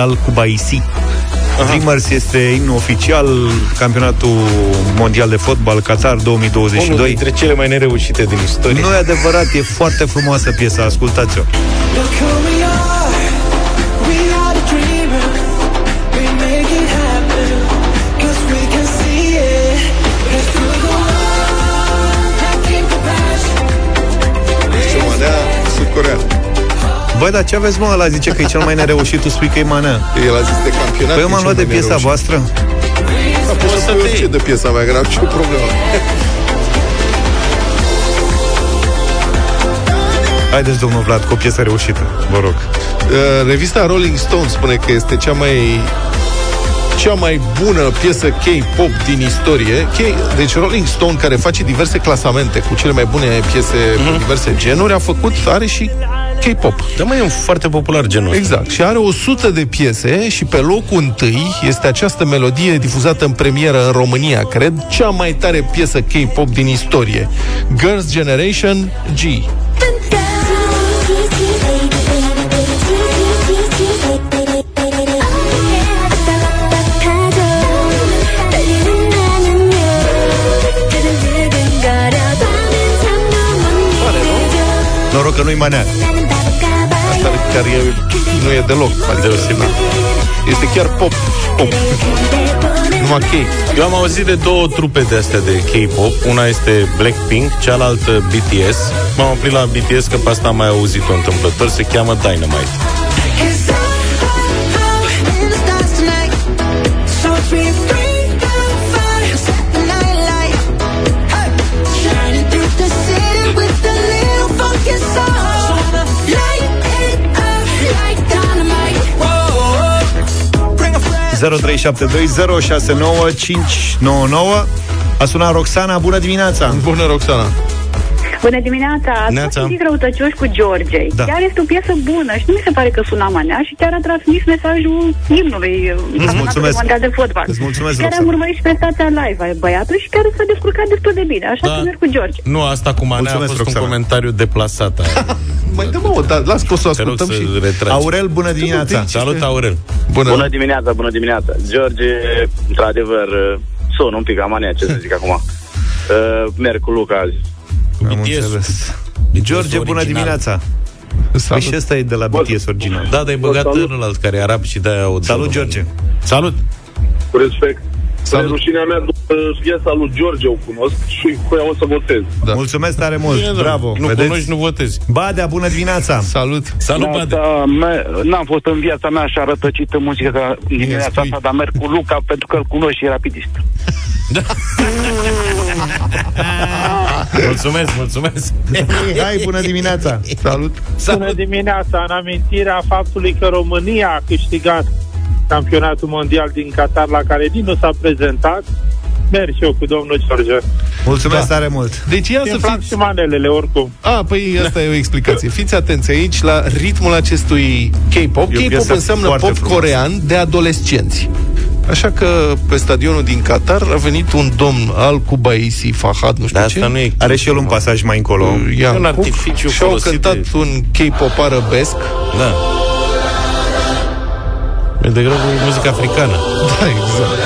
al-Kubaisi. Dreamers este imnul oficial campionatul mondial de fotbal Qatar 2022. Unul dintre cele mai nereușite din istorie. Nu e adevărat, e foarte frumoasă piesa, ascultați-o. Băi, dar ce aveți, mă? Ăla zice că e cel mai nereușit, tu spui că e manea. El a zis de campionat. Păi eu m-am luat de piesa nereușit. voastră. Da, poți să spui orice de piesa mea, că n-am nicio problemă. Haideți, domnul Vlad, cu o piesă reușită, vă rog. Uh, revista Rolling Stone spune că este cea mai cea mai bună piesă K-pop din istorie. K- deci Rolling Stone, care face diverse clasamente cu cele mai bune piese mm-hmm. cu diverse genuri, a făcut, are și K-pop. Da, mai e un foarte popular genul Exact. Ăsta. Și are 100 de piese și pe locul întâi este această melodie difuzată în premieră în România, cred, cea mai tare piesă K-pop din istorie. Girls' Generation G. Noroc că nu-i manea. Asta chiar e, nu e deloc. Adică, Deosebit. Este chiar pop. pop. Numai chei. Eu am auzit de două trupe de astea de K-pop. Una este Blackpink, cealaltă BTS. M-am oprit la BTS că pe asta am mai auzit-o întâmplător. Se cheamă Dynamite. Nouă. A sunat Roxana, bună dimineața! Bună, Roxana! Bună dimineața! Ați Neața. fost citit răutăcioși cu George. Da. Chiar este o piesă bună și nu mi se pare că suna manea și chiar a transmis mesajul imnului campionatului mulțumesc. mondial de fotbal. Îți mulțumesc, Chiar am Roxana. urmărit și prestația live a băiatului și chiar s-a descurcat destul de bine. Așa Da. că merg cu George. Nu, asta cu manea a Mulțumesc, fost Roxana. un comentariu deplasat. *laughs* Mai dă mă, da, las că o să o Te rog ascultăm să și... retragi. Aurel, bună dimineața! Salut, Aurel! Bună. Bună dimineața, bună dimineața. George, într-adevăr, sună un pic ca mania, ce să zic acum. Uh, merg cu Luca azi. Am înțeles. George, bună original. dimineața! Păi și ăsta e de la BTS original. Da, dar e băgat în ălalt care e arab și de-aia o Salut, George! Salut! Cu respect. Spre rușinea mea, după piesa lui George o cunosc și cu ea o să votez. Da. Mulțumesc tare mult! Bine, domnule. Bravo! Nu cunoști, nu votezi. Badea, bună dimineața! Salut! Salut, Da, Bade! da, me- N-am fost în viața mea așa rătăcită muzică ca dimineața asta, dar merg cu Luca pentru că îl cunosc și e rapidist. *laughs* *laughs* Mulțumesc, mulțumesc! Hai, bună dimineața! Salut! Bună dimineața! În amintirea faptului că România a câștigat campionatul mondial din Qatar, la care din nu s-a prezentat, merg și eu cu domnul George. Mulțumesc Da. tare mult! Deci ia Îmi să plac fiți... și manelele, oricum. A, păi asta e o explicație. Fiți atenți aici la ritmul acestui K-pop. E o K-pop piesă înseamnă foarte pop frumoasă. corean de adolescenți. Așa că pe stadionul din Qatar a venit un domn al Kubaisi Fahad, nu știu Dar ce. asta nu e... Are și el un pasaj mai încolo. Ian E un Cook, artificiu și au folosit cântat de- un K-pop arabesc. Da. E degrabă muzică africană. Da, exact.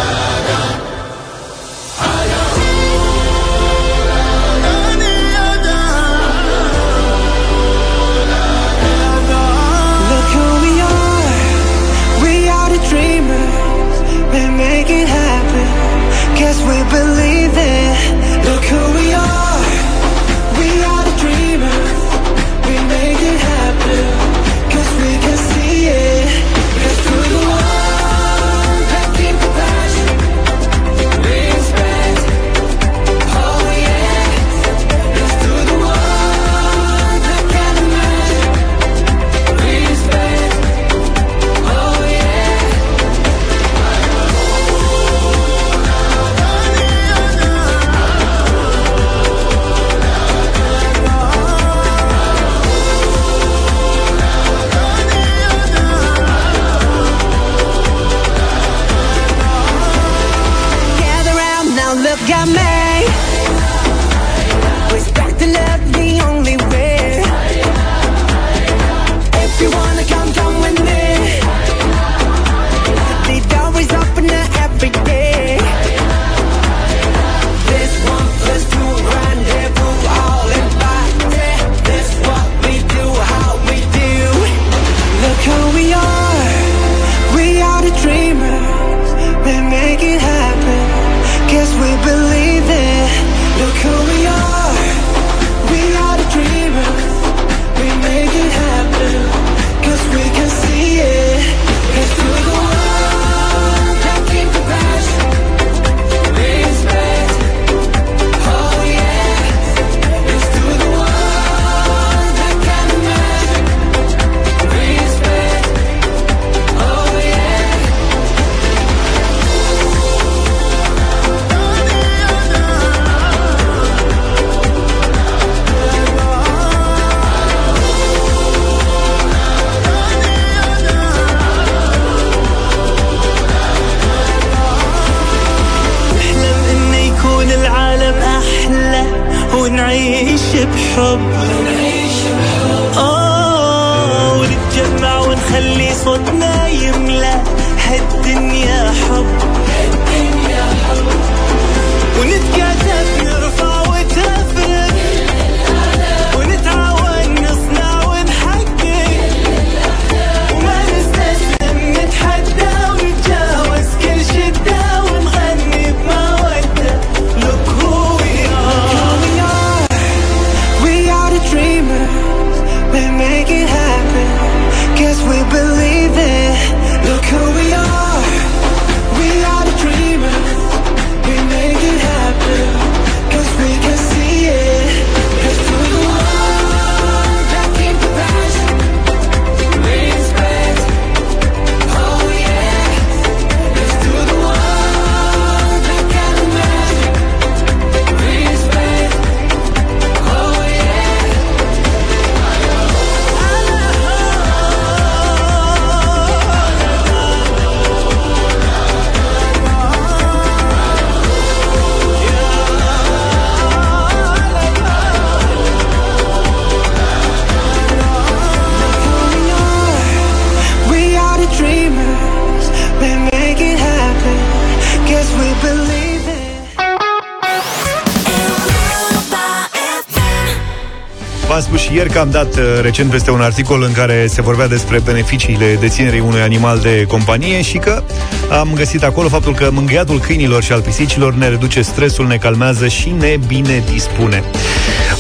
Că am dat uh, recent peste un articol în care se vorbea despre beneficiile deținerii unui animal de companie și că am găsit acolo faptul că mângâiatul câinilor și al pisicilor ne reduce stresul, ne calmează și ne bine dispune.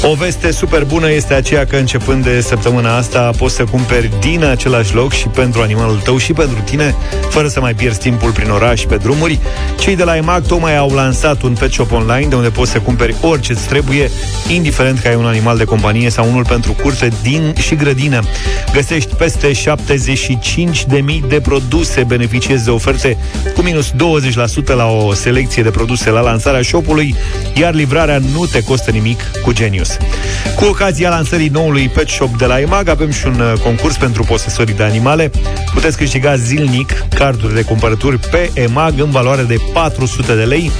O veste super bună este aceea că începând de săptămâna asta poți să cumperi din același loc și pentru animalul tău și pentru tine, fără să mai pierzi timpul prin oraș și pe drumuri. Cei de la EMAG tocmai au lansat un pet shop online de unde poți să cumperi orice îți trebuie, indiferent că ai un animal de companie sau unul pentru curse din și grădină. Găsești peste 75.000 de produse, beneficiezi de oferte cu minus 20% la o selecție de produse la lansarea shopului, iar livrarea nu te costă nimic cu Genius. Cu ocazia lansării noului pet shop de la EMAG avem și un uh, concurs pentru posesorii de animale. Puteți câștiga zilnic carduri de cumpărături pe EMAG în valoare de 400 de lei.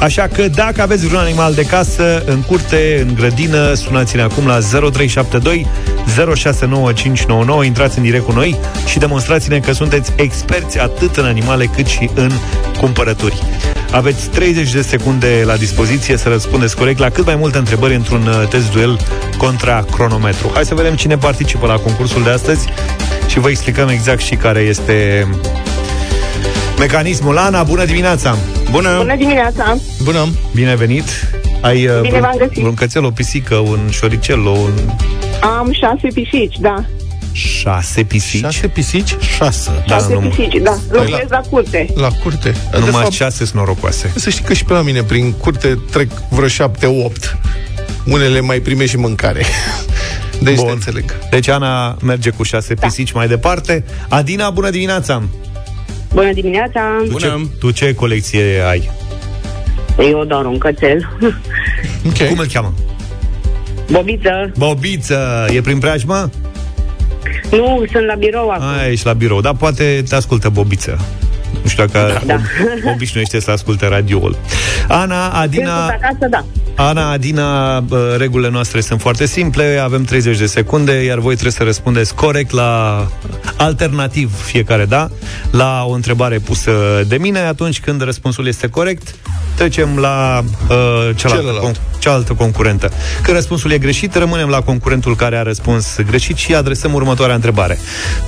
Așa că dacă aveți vreun animal de casă, în curte, în grădină, sunați-ne acum la 0372 069599, intrați în direct cu noi și demonstrați-ne că sunteți experți atât în animale cât și în cumpărături. Aveți 30 de secunde la dispoziție să răspundeți corect la cât mai multe întrebări într-un uh, test duel contra cronometru. Hai să vedem cine participă la concursul de astăzi și vă explicăm exact și care este mecanismul. Ana, bună dimineața! Bună! Bună dimineața! Bună! Bine venit! Ai uh, Bine v-am găsit. un cățel, o pisică, un șoricel, un Am șase pisici, da. Șase pisici? Șase pisici? Șase. Șase nu- pisici, da. Locuiesc la curte. La curte. Numai fapt, șase sunt norocoase. Să știi că și pe la mine prin curte trec vreo șapte, opt. Unele mai primești și mâncare. *laughs* Deci Bun. te înțeleg. Deci Ana merge cu șase Da. pisici mai departe. Adina, bună dimineața! Bună dimineața! Tu ce, tu ce colecție ai? Eu doar un cățel. *laughs* Okay. Cum îl cheamă? Bobiță. Bobiță, e prin preajmă? Nu, sunt la birou acum. A, ești la birou, dar poate te ascultă Bobiță. Nu știu dacă Da. ob- obișnuiește să asculte radioul. Ana, Când Adina, sunt acasă, da. Ana, Adina, bă, regulile noastre sunt foarte simple, avem 30 de secunde, iar voi trebuie să răspundeți corect la alternativ fiecare, da? La o întrebare pusă de mine, atunci când răspunsul este corect, trecem la uh, cealaltă, Celălalt. con- cealaltă concurentă. Când răspunsul e greșit, rămânem la concurentul care a răspuns greșit și adresăm următoarea întrebare.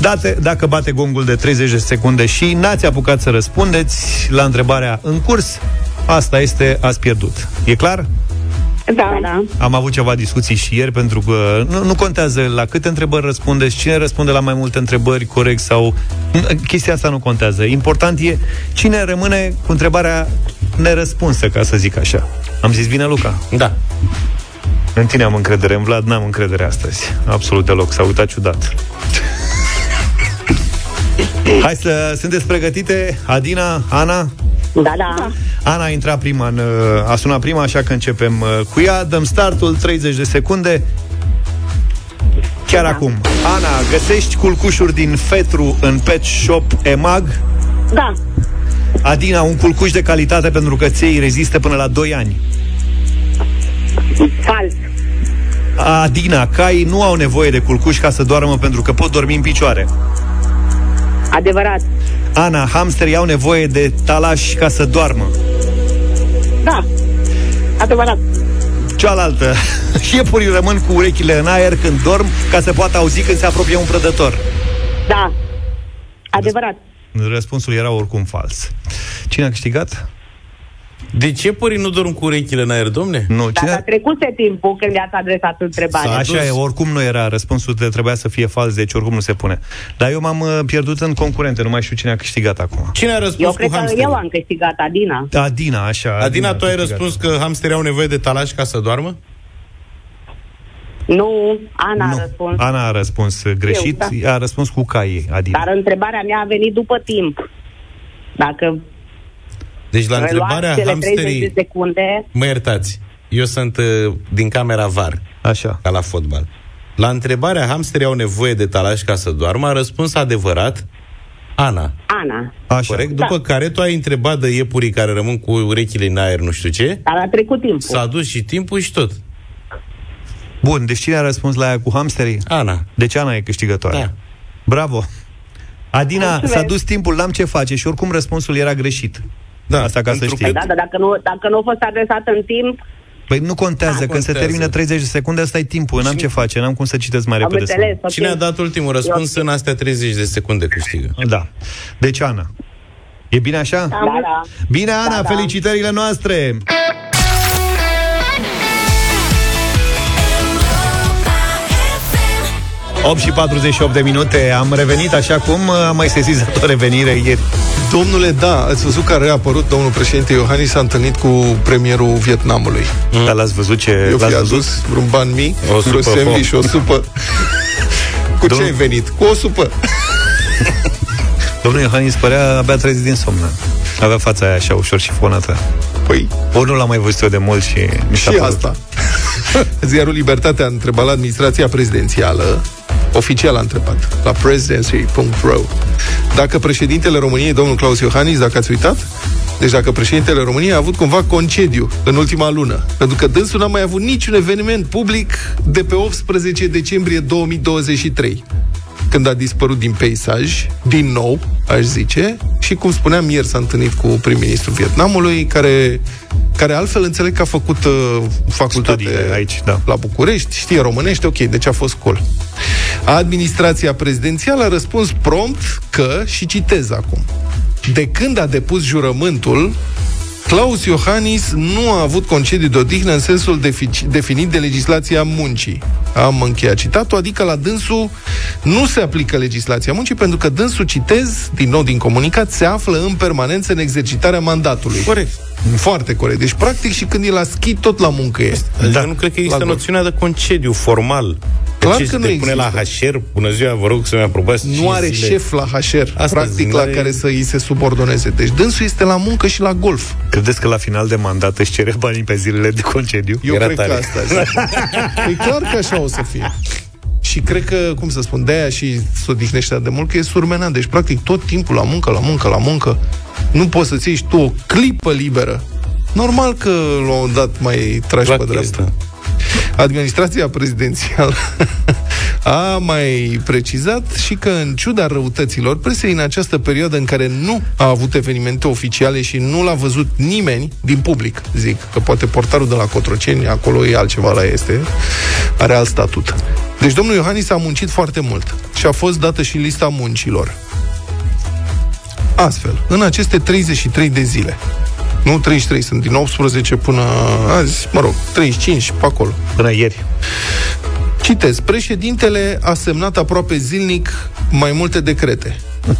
Date, dacă bate gongul de 30 de secunde și n-ați apucat să răspundeți la întrebarea în curs, asta este, ați pierdut. E clar? Da, da. Am avut ceva discuții și ieri pentru că nu, nu contează la câte întrebări răspundeți, cine răspunde la mai multe întrebări corect sau... Chestia asta nu contează. Important e cine rămâne cu întrebarea nerăspunsă, ca să zic așa. Am zis bine, Luca? Da. În tine am încredere, în Vlad n-am încredere astăzi. Absolut deloc, s-a uitat ciudat. Hai să... Sunteți pregătite? Adina, Ana? Da, da. Ana a intrat prima, în, uh, a sunat prima, așa că începem uh, cu ea. Dăm startul, 30 de secunde. Chiar acum. Ana, găsești culcușuri din fetru în Pet Shop Emag? Da. Adina, un culcuș de calitate pentru că ței rezistă până la 2 ani. Fals. Adina, cai nu au nevoie de culcuș ca să doarmă pentru că pot dormi în picioare. Adevărat. Ana, hamsterii au nevoie de talaș ca să doarmă. Da. Adevărat. Cealaltă, *laughs* șiepurii rămân cu urechile în aer când dorm ca să poată auzi când se apropie un prădător. Da. Adevărat. Răspunsul era oricum fals. Cine a câștigat? De ce pării nu dorm cu urechile în aer, domne? Nu, Dar cine a trecuse timpul când i-ați adresat întrebarea. Așa e, oricum nu era răspunsul, te trebuia să fie fals, deci oricum nu se pune. Dar eu m-am uh, pierdut în concurente, nu mai știu cine a câștigat acum. Cine a răspuns Eu cu cred că hamsterul? eu am câștigat, Adina. Adina, așa. Adina, tu a ai câștigat. răspuns că hamsterii au nevoie de talaș ca să doarmă? Nu, Ana a Nu. răspuns. Ana a răspuns uh, greșit, Eu, a răspuns cu caii, Adina. Dar întrebarea mea a venit după timp. Dacă Deci la reluați întrebarea cele 30 de hamsterii... secunde, Mă iertați, eu sunt uh, din camera VAR, Așa. ca la fotbal. La întrebarea hamsterii au nevoie de talaș ca să doarmă, a răspuns adevărat Ana. Ana. Așa. Corect? După care tu ai întrebat de iepurii care rămân cu urechile în aer, nu știu ce, Dar a trecut timpul. s-a dus și timpul și tot. Bun, deci cine a răspuns la aia cu hamsterii? Ana. Deci Ana e câștigătoare. Da. Bravo. Adina, Mulțumesc. s-a dus timpul, n-am ce face și oricum răspunsul era greșit. Da, Asta ca să pentru știți. că- Da, dar dacă nu, dacă nu a fost adresat în timp, Păi nu contează, când se contează. termină 30 de secunde, asta e timpul, n-am ce face, n-am cum să citesc mai Am repede. înțeles, ok. Cine a dat ultimul răspuns în astea 30 de secunde câștigă? Da. Deci, Ana, e bine așa? Da, da. Bine, Ana, Da, da. felicitările noastre! 8 și 48 de minute Am revenit așa cum am mai sesizat o revenire ieri Domnule, da, ați văzut că a reapărut domnul președinte Iohannis s-a întâlnit cu premierul Vietnamului. mm. Dar l-ați văzut ce Eu l-ați fi văzut? adus vreun ban mic, O o supă supă sandwich, fo. o supă. Cu ce Domnul- ai venit? Cu o supă. Domnul Iohannis părea abia trezit din somn Avea fața aia așa ușor șifonată Păi, Ori nu l-am mai văzut eu de mult și mi s-a și părut. asta. *laughs* Ziarul Libertatea a întrebat la administrația prezidențială oficial a întrebat, la presidency.ro dacă președintele României, domnul Claus Iohannis, dacă ați uitat, deci dacă președintele României a avut cumva concediu în ultima lună, pentru că dânsul n-a mai avut niciun eveniment public de pe 18 decembrie 2023 când a dispărut din peisaj, din nou, aș zice, și cum spuneam, ieri s-a întâlnit cu prim-ministrul Vietnamului, care, care altfel înțeleg că a făcut uh, facultate Studii aici, da. la București, știe românește, ok, deci a fost cool. Administrația prezidențială a răspuns prompt că, și citez acum, de când a depus jurământul, Claus Iohannis nu a avut concediu de odihnă în sensul defici- definit de legislația muncii. Am încheiat citatul, adică la dânsul nu se aplică legislația muncii pentru că dânsul, citez, din nou din comunicat, se află în permanență în exercitarea mandatului. Corect. Foarte corect. Deci, practic, și când e la schi, tot la muncă e. Adică nu cred că există La golf. noțiunea de concediu formal. Clar ce că se nu depune la HR, bună ziua, vă rog să-mi aprobați Nu cinci are zile. șef la HR, Asta practic, zic, la n-are- care să îi se subordoneze. Deci dânsul este la muncă și la golf. Credeți că la final de mandat își cere banii pe zilele de concediu? Eu Era cred tare. că asta zic. E clar că așa o să fie. Și cred că, cum să spun, de-aia și se odihnește de mult, că e surmenat. Deci, practic, tot timpul la muncă, la muncă, la muncă. Nu poți să-ți iei și tu o clipă liberă. Normal că la un moment dat mai tragi La pe dreapta. Chestia. Administrația prezidențială *laughs* a mai precizat și că în ciuda răutăților presei în această perioadă în care nu a avut evenimente oficiale și nu l-a văzut nimeni din public, zic, că poate portarul de la Cotroceni, acolo e altceva la este, are alt statut. Deci domnul Iohannis a muncit foarte mult și a fost dată și lista muncilor. Astfel, în aceste 33 de zile, nu 33, sunt din 18 până azi, mă rog, 35 pe acolo. Până ieri. Citez, președintele a semnat aproape zilnic mai multe decrete. *laughs*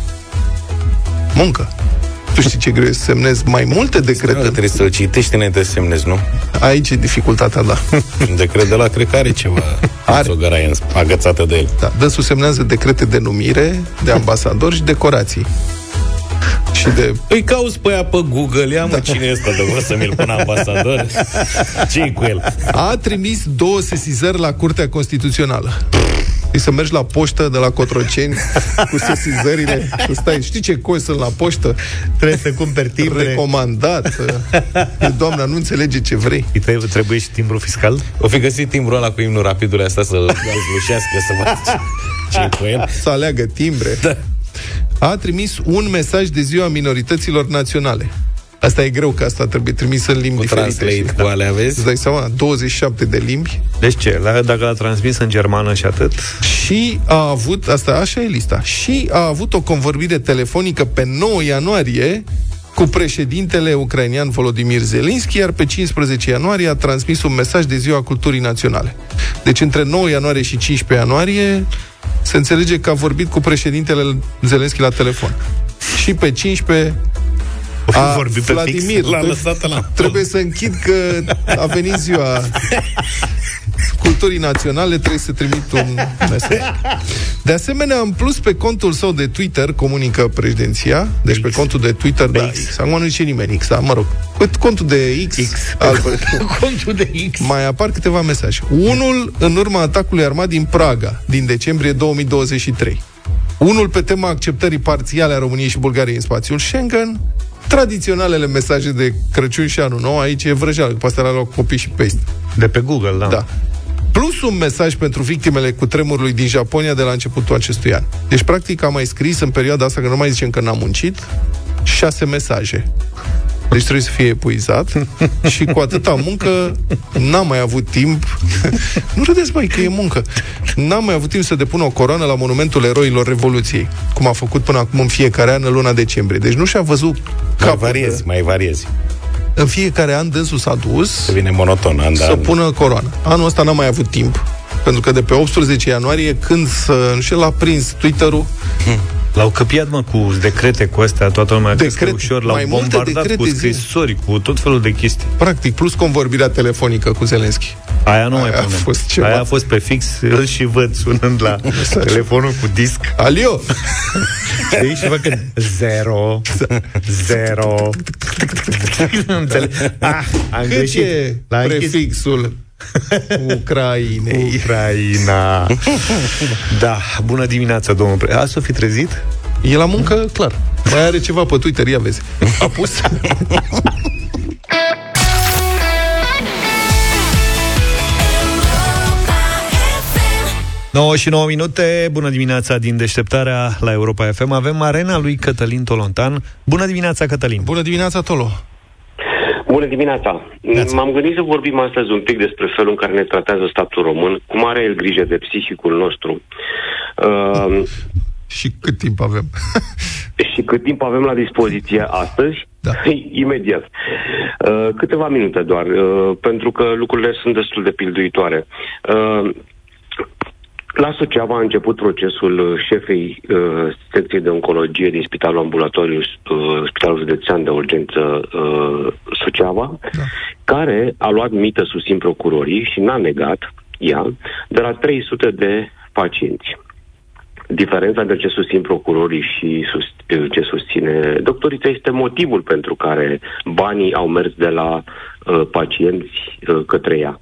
Muncă. Tu știi ce greu e să semnezi mai multe Cred că decrete? trebuie să-l citești înainte să semnezi, nu? Aici e dificultatea, da. *laughs* Un decret de la cred că are ceva *laughs* Are. o găraie în- agățată de el. da. Dânsul semnează decrete de numire, de ambasadori și decorații. Și de... Îi cauți pe ea pe Google, ia mă, cine e ăsta de vă să mi-l pun *laughs* ambasador? ce cu el? A trimis două sesizări la Curtea Constituțională. E să mergi la poștă de la Cotroceni cu sesizările, *laughs* să stai, știi ce coi sunt la poștă? Trebuie să cumperi timbre. Recomandat. Doamna, nu înțelege ce vrei. Îi trebuie, trebuie și timbru fiscal? O fi găsit timbrul ăla cu imnul rapidului asta să-l *laughs* dezlușească, să vadă ce, ce cu el. să aleagă timbre. Da. A trimis un mesaj de ziua minorităților naționale. Asta e greu, că asta trebuie trimis în limbi Cu diferite. translate, știi? cu alea, vezi? Îți dai seama? 27 de limbi. Deci ce? La, dacă l-a transmis în germană și atât? Și a avut, asta așa e lista, și a avut o convorbire telefonică pe 9 ianuarie cu președintele ucrainian Volodymyr Zelensky, iar pe 15 ianuarie a transmis un mesaj de Ziua Culturii Naționale. Deci între 9 ianuarie și 15 ianuarie se înțelege că a vorbit cu președintele Zelensky la telefon. Și pe 15 a *laughs* vorbit pe fix? Vladimir. L-a lăsat la Trebuie să închid că a venit ziua culturii naționale, trebuie să trimit un mesaj. De asemenea, în plus, pe contul său de Twitter, comunică președinția, deci pe contul de Twitter, da, X. Acum nu zice nimeni X, da, mă rog. Pe contul de X, X. *laughs* Contul de X. mai apar câteva mesaje. Unul în urma atacului armat din Praga, din decembrie 2023. Unul pe tema acceptării parțiale a României și Bulgariei în spațiul Schengen. Tradiționalele mesaje de Crăciun și Anul Nou, aici e vrăjeală, că astea le-au luat copii și paste. De pe Google, da. Da. Plus un mesaj pentru victimele cu tremurului din Japonia de la începutul acestui an. Deci, practic, am mai scris în perioada asta, că nu mai zicem că n-am muncit, șase mesaje. Deci trebuie să fie epuizat *laughs* și cu atâta muncă n-am mai avut timp. *laughs* nu râdeți, mai că e muncă. N-am mai avut timp să depun o coroană la Monumentul Eroilor Revoluției, cum a făcut până acum în fiecare an în luna decembrie. Deci nu și-a văzut Mai capul variezi, de- mai variezi. În fiecare an dânsul s-a dus Devine monoton, an de să an. pună coroană. Anul ăsta n-am mai avut timp, pentru că de pe 18 ianuarie, când să nu știu, l-a prins Twitter-ul, L-au căpiat, mă, cu decrete cu astea, toată lumea Decret- Decret, ușor, l-au mai multe bombardat decrete, cu zi. scrisori, cu tot felul de chestii. practic, plus convorbirea telefonică cu Zelenski. Aia nu mai Aia a punem. fost ceva. Aia a fost pe fix, îl și văd sunând la *laughs* telefonul cu disc. Alio! Știi? *laughs* Și făcând zero, zero. *laughs* Înțeleg? Ah, am Cât greșit. e L-a închis. prefixul Ucrainei? Ucraina. Da, bună dimineața, domnul pre... A, s-o fi trezit? E la muncă, clar. Mai are ceva pe Twitter, ia vezi. A pus... 9 și 9 minute, bună dimineața din deșteptarea la Europa FM. Avem arena lui Cătălin Tolontan. Bună dimineața, Cătălin! Bună dimineața, Tolo! Bună dimineața! M-am gândit să vorbim astăzi un pic despre felul în care ne tratează statul român, cum are el grijă de psihicul nostru. Uh, și cât timp avem? *laughs* și cât timp avem la dispoziție astăzi? Da. *laughs* Imediat. Uh, câteva minute doar, uh, pentru că lucrurile sunt destul de pilduitoare. Uh, la Suceava a început procesul uh, șefei uh, secției de oncologie din Spitalul Ambulatoriu, uh, Spitalul Județean de Urgență uh, Suceava, da. care a luat mită susțin procurorii și n-a negat ea de la 300 de pacienți. Diferența între ce susțin procurorii și sus, ce susține doctorița este motivul pentru care banii au mers de la uh, pacienți uh, către ea.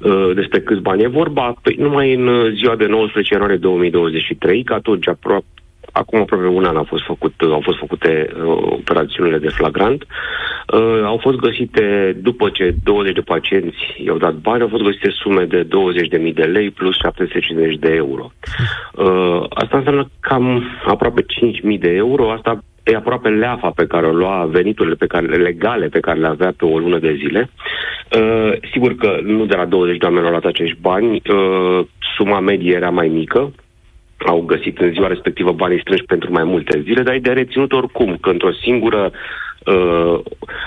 Uh, despre câți bani e vorba? Păi, numai în uh, ziua de 19 ianuarie 2023, că atunci apro- acum aproape un an a fost făcut, au fost făcute uh, operațiunile de flagrant. Uh, au fost găsite, după ce 20 de pacienți i-au dat bani, au fost găsite sume de 20.000 de lei plus 750 de euro. Uh, asta înseamnă cam aproape 5.000 de euro. Asta e aproape leafa pe care o lua, veniturile pe care, legale pe care le avea pe o lună de zile. Uh, sigur că nu de la 20 de oameni au luat acești bani, uh, suma medie era mai mică, au găsit în ziua respectivă banii strânși pentru mai multe zile, dar e de reținut oricum că într-o singură, uh,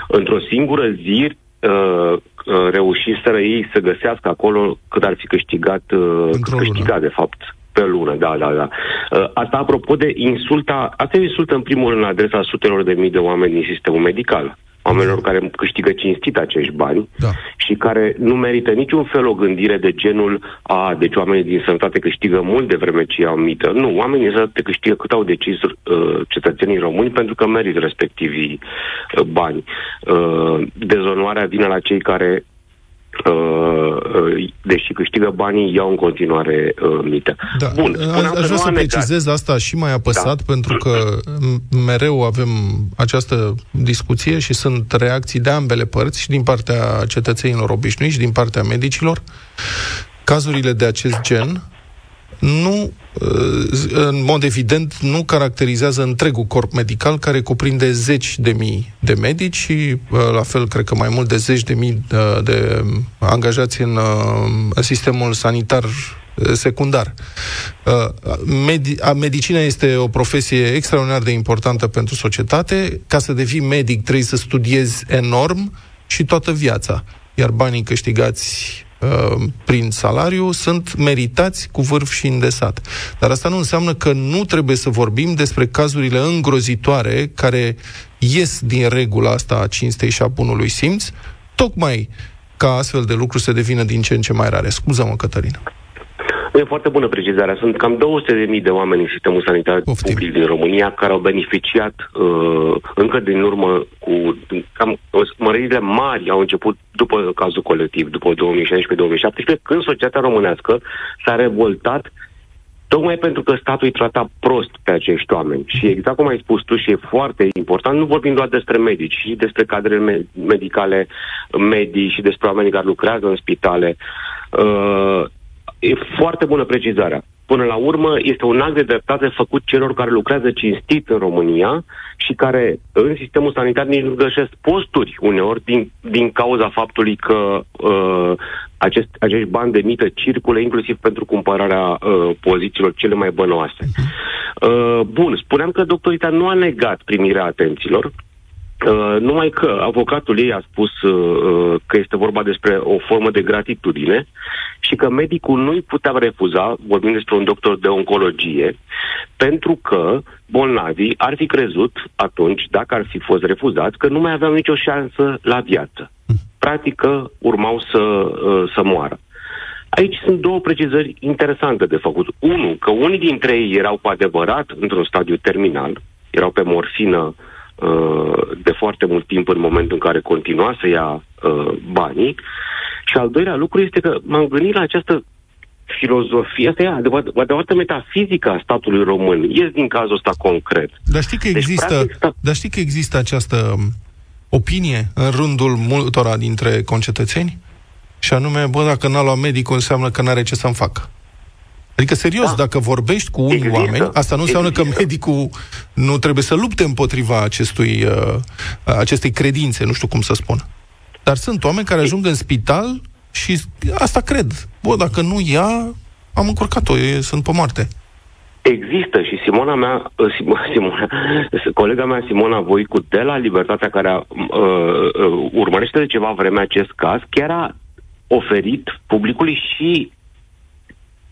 într-o singură zi uh, uh, reușiseră ei să găsească acolo cât ar fi câștigat, uh, cât câștigat de fapt pe lună, da, da, da. Uh, asta apropo de insulta, asta e insultă în primul rând la adresa sutelor de mii de oameni din sistemul medical oamenilor care câștigă cinstit acești bani da. și care nu merită niciun fel o gândire de genul a, deci oamenii din sănătate câștigă mult de vreme ce iau mită. Nu, oamenii din sănătate câștigă cât au decis uh, cetățenii români pentru că merită respectivii uh, bani. Uh, dezonoarea vine la cei care Uh, uh, deși câștigă banii, iau în continuare uh, mită. Da. Bun, Aș, spuneam că aș vrea nu să a negat. precizez asta și mai apăsat, da. pentru că m- mereu avem această discuție și sunt reacții de ambele părți, și din partea cetățenilor obișnuiți, și din partea medicilor. Cazurile de acest gen nu, în mod evident, nu caracterizează întregul corp medical, care cuprinde zeci de mii de medici și, la fel, cred că mai mult de zeci de mii de angajați în sistemul sanitar secundar. Medi- medicina este o profesie extraordinar de importantă pentru societate. Ca să devii medic trebuie să studiezi enorm și toată viața. Iar banii câștigați prin salariu sunt meritați cu vârf și îndesat. Dar asta nu înseamnă că nu trebuie să vorbim despre cazurile îngrozitoare care ies din regula asta a cinstei și a bunului simț, tocmai ca astfel de lucruri să devină din ce în ce mai rare. Scuză-mă, Cătălina. E foarte bună precizarea. Sunt cam 200.000 de oameni în sistemul sanitar Poftim. public din România care au beneficiat uh, încă din urmă cu cam măririle mari au început după cazul colectiv, după 2016-2017, când societatea românească s-a revoltat tocmai pentru că statul îi trata prost pe acești oameni. Și exact cum ai spus tu și e foarte important, nu vorbim doar despre medici, și despre cadrele medicale, medii și despre oamenii care lucrează în spitale. Uh, E foarte bună precizarea. Până la urmă, este un act de dreptate făcut celor care lucrează cinstit în România și care în sistemul sanitar nici nu găsesc posturi uneori din, din cauza faptului că uh, acest, acești bani de mită circulă inclusiv pentru cumpărarea uh, pozițiilor cele mai bănoase. Uh, bun, spuneam că doctorita nu a negat primirea atenților, Uh, numai că avocatul ei a spus uh, uh, că este vorba despre o formă de gratitudine și că medicul nu îi putea refuza, vorbim despre un doctor de oncologie, pentru că bolnavii ar fi crezut atunci, dacă ar fi fost refuzați, că nu mai aveau nicio șansă la viață. Practic că urmau să, uh, să moară. Aici sunt două precizări interesante de făcut. Unu, că unii dintre ei erau cu adevărat într-un stadiu terminal, erau pe morfină uh, de foarte mult timp în momentul în care continua să ia uh, banii. Și al doilea lucru este că m-am gândit la această filozofie, asta e adevărat- adevărată metafizică a statului român. Ies din cazul ăsta concret. Dar știi că Deci, există, practic, sta- dar știi că există această um, opinie în rândul multora dintre concetățeni? Și anume, bă, dacă n-a luat medicul, înseamnă că n-are ce să-mi facă. Adică, serios, da. dacă vorbești cu unii Există. oameni, asta nu înseamnă că Există. medicul nu trebuie să lupte împotriva acestui, uh, acestei credințe, nu știu cum să spun. Dar sunt oameni care ajung în spital și asta cred. Bă, dacă nu ia, am încurcat-o, e, sunt pe moarte. Există și Simona mea, uh, Sim- *laughs* Simona, colega mea Simona Voicu de la Libertatea care a, uh, uh, urmărește de ceva vreme acest caz, chiar a oferit publicului și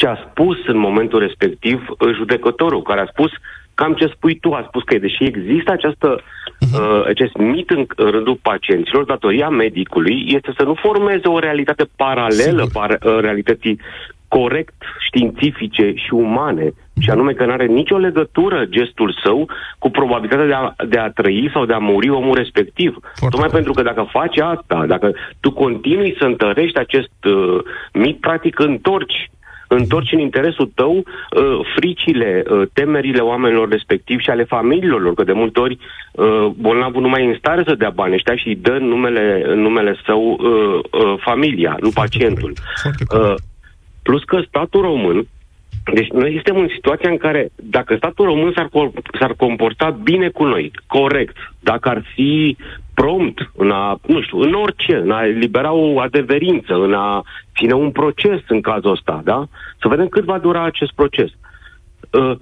ce a spus în momentul respectiv uh, judecătorul, care a spus cam ce spui tu, a spus că deși există această, uh, acest mit în, în rândul pacienților, datoria medicului este să nu formeze o realitate paralelă par, uh, realității corect științifice și umane, și anume că nu are nicio legătură gestul său cu probabilitatea de a, de a trăi sau de a muri omul respectiv. Tocmai pentru că dacă faci asta, dacă tu continui să întărești acest uh, mit, practic întorci întorci în interesul tău uh, fricile, uh, temerile oamenilor respectivi și ale familiilor lor, că de multe ori uh, bolnavul nu mai e în stare să dea bani ăștia și îi dă în numele, în numele său uh, uh, familia, nu pacientul. Uh, plus că statul român, deci noi suntem în situația în care dacă statul român s-ar, cor- s-ar comporta bine cu noi, corect, dacă ar fi prompt în a, nu știu, în orice, în a elibera o adeverință, în a ține un proces în cazul ăsta, da? Să vedem cât va dura acest proces. Uh,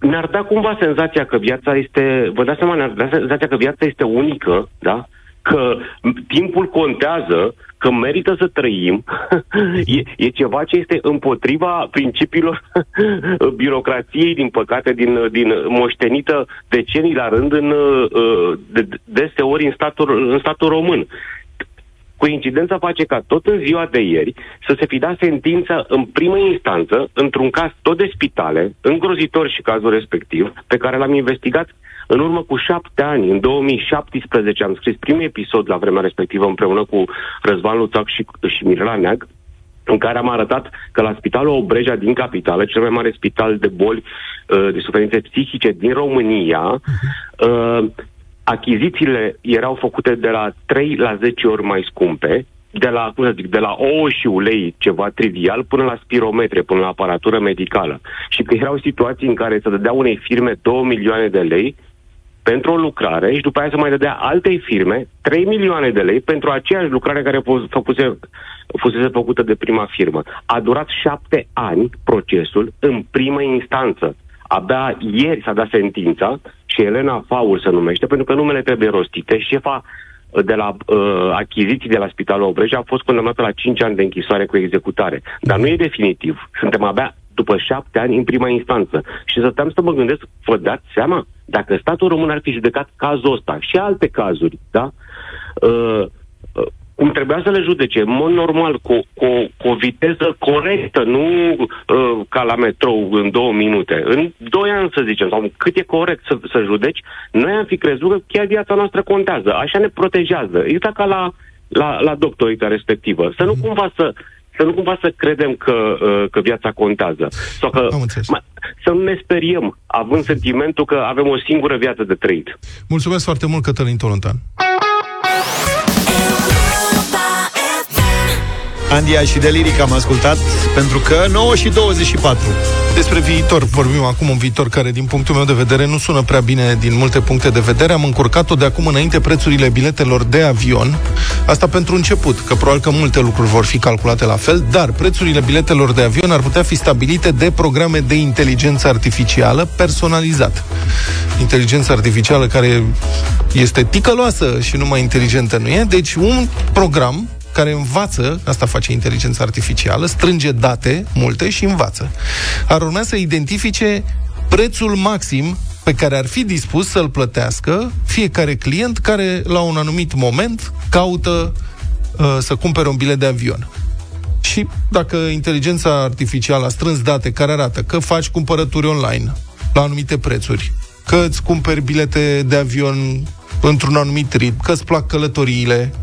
ne-ar da cumva senzația că viața este, vă dați seama, ne-ar da senzația că viața este unică, da? Că m- timpul contează, că merită să trăim, *laughs* e, e ceva ce este împotriva principiilor *laughs* birocrației, din păcate, din, din moștenită decenii la rând în, uh, de, deseori în statul, în statul român. Coincidența face ca tot în ziua de ieri să se fi dat sentință în primă instanță, într-un caz tot de spitale, îngrozitor și cazul respectiv, pe care l-am investigat în urmă cu șapte ani, în 2017, am scris primul episod la vremea respectivă împreună cu Răzvan Luțac și, și Mirela Neag, în care am arătat că la Spitalul Obreja din capitală, cel mai mare spital de boli uh, de suferințe psihice din România, uh, achizițiile erau făcute de la 3 la 10 ori mai scumpe, de la, cum să zic, de la ouă și ulei, ceva trivial, până la spirometre, până la aparatură medicală. Și că erau situații în care să dădea unei firme 2 milioane de lei pentru o lucrare și după aia să mai dădea altei firme 3 milioane de lei pentru aceeași lucrare care fu- făcuse, fusese făcută de prima firmă. A durat șapte ani procesul în primă instanță. Abia ieri s-a dat sentința și Elena Faul se numește, pentru că numele trebuie rostite. Șefa uh, de la uh, achiziții de la Spitalul Obreja a fost condamnată la 5 ani de închisoare cu executare. Dar nu e definitiv. Suntem abia după șapte ani în prima instanță. Și stăteam să mă gândesc, vă dați seama, dacă statul român ar fi judecat cazul ăsta și alte cazuri, da? Uh, uh, cum trebuia să le judece, în mod normal, cu, cu, cu o viteză corectă, nu uh, ca la metrou în două minute. În doi ani, să zicem, sau cât e corect să, să judeci, noi am fi crezut că chiar viața noastră contează. Așa ne protejează. Exact ca la, la, la doctorica respectivă. Să nu cumva să să nu cumva să credem că, uh, că viața contează. Sau că, ma, să nu ne speriem, având sentimentul că avem o singură viață de trăit. Mulțumesc foarte mult, Cătălin Tolontan. Andia și de Liric am ascultat, pentru că 9 și 24. Despre viitor vorbim acum, un viitor care, din punctul meu de vedere, nu sună prea bine din multe puncte de vedere. Am încurcat-o de acum înainte prețurile biletelor de avion. Asta pentru început, că probabil că multe lucruri vor fi calculate la fel, dar prețurile biletelor de avion ar putea fi stabilite de programe de inteligență artificială personalizat. Inteligența artificială care este ticăloasă și numai inteligentă nu e, deci un program care învață, asta face inteligența artificială, strânge date multe și învață. Ar urma să identifice prețul maxim pe care ar fi dispus să-l plătească fiecare client care la un anumit moment caută uh, să cumpere un bilet de avion. Și dacă inteligența artificială a strâns date care arată că faci cumpărături online la anumite prețuri, că îți cumperi bilete de avion într-un anumit ritm, că îți plac călătoriile,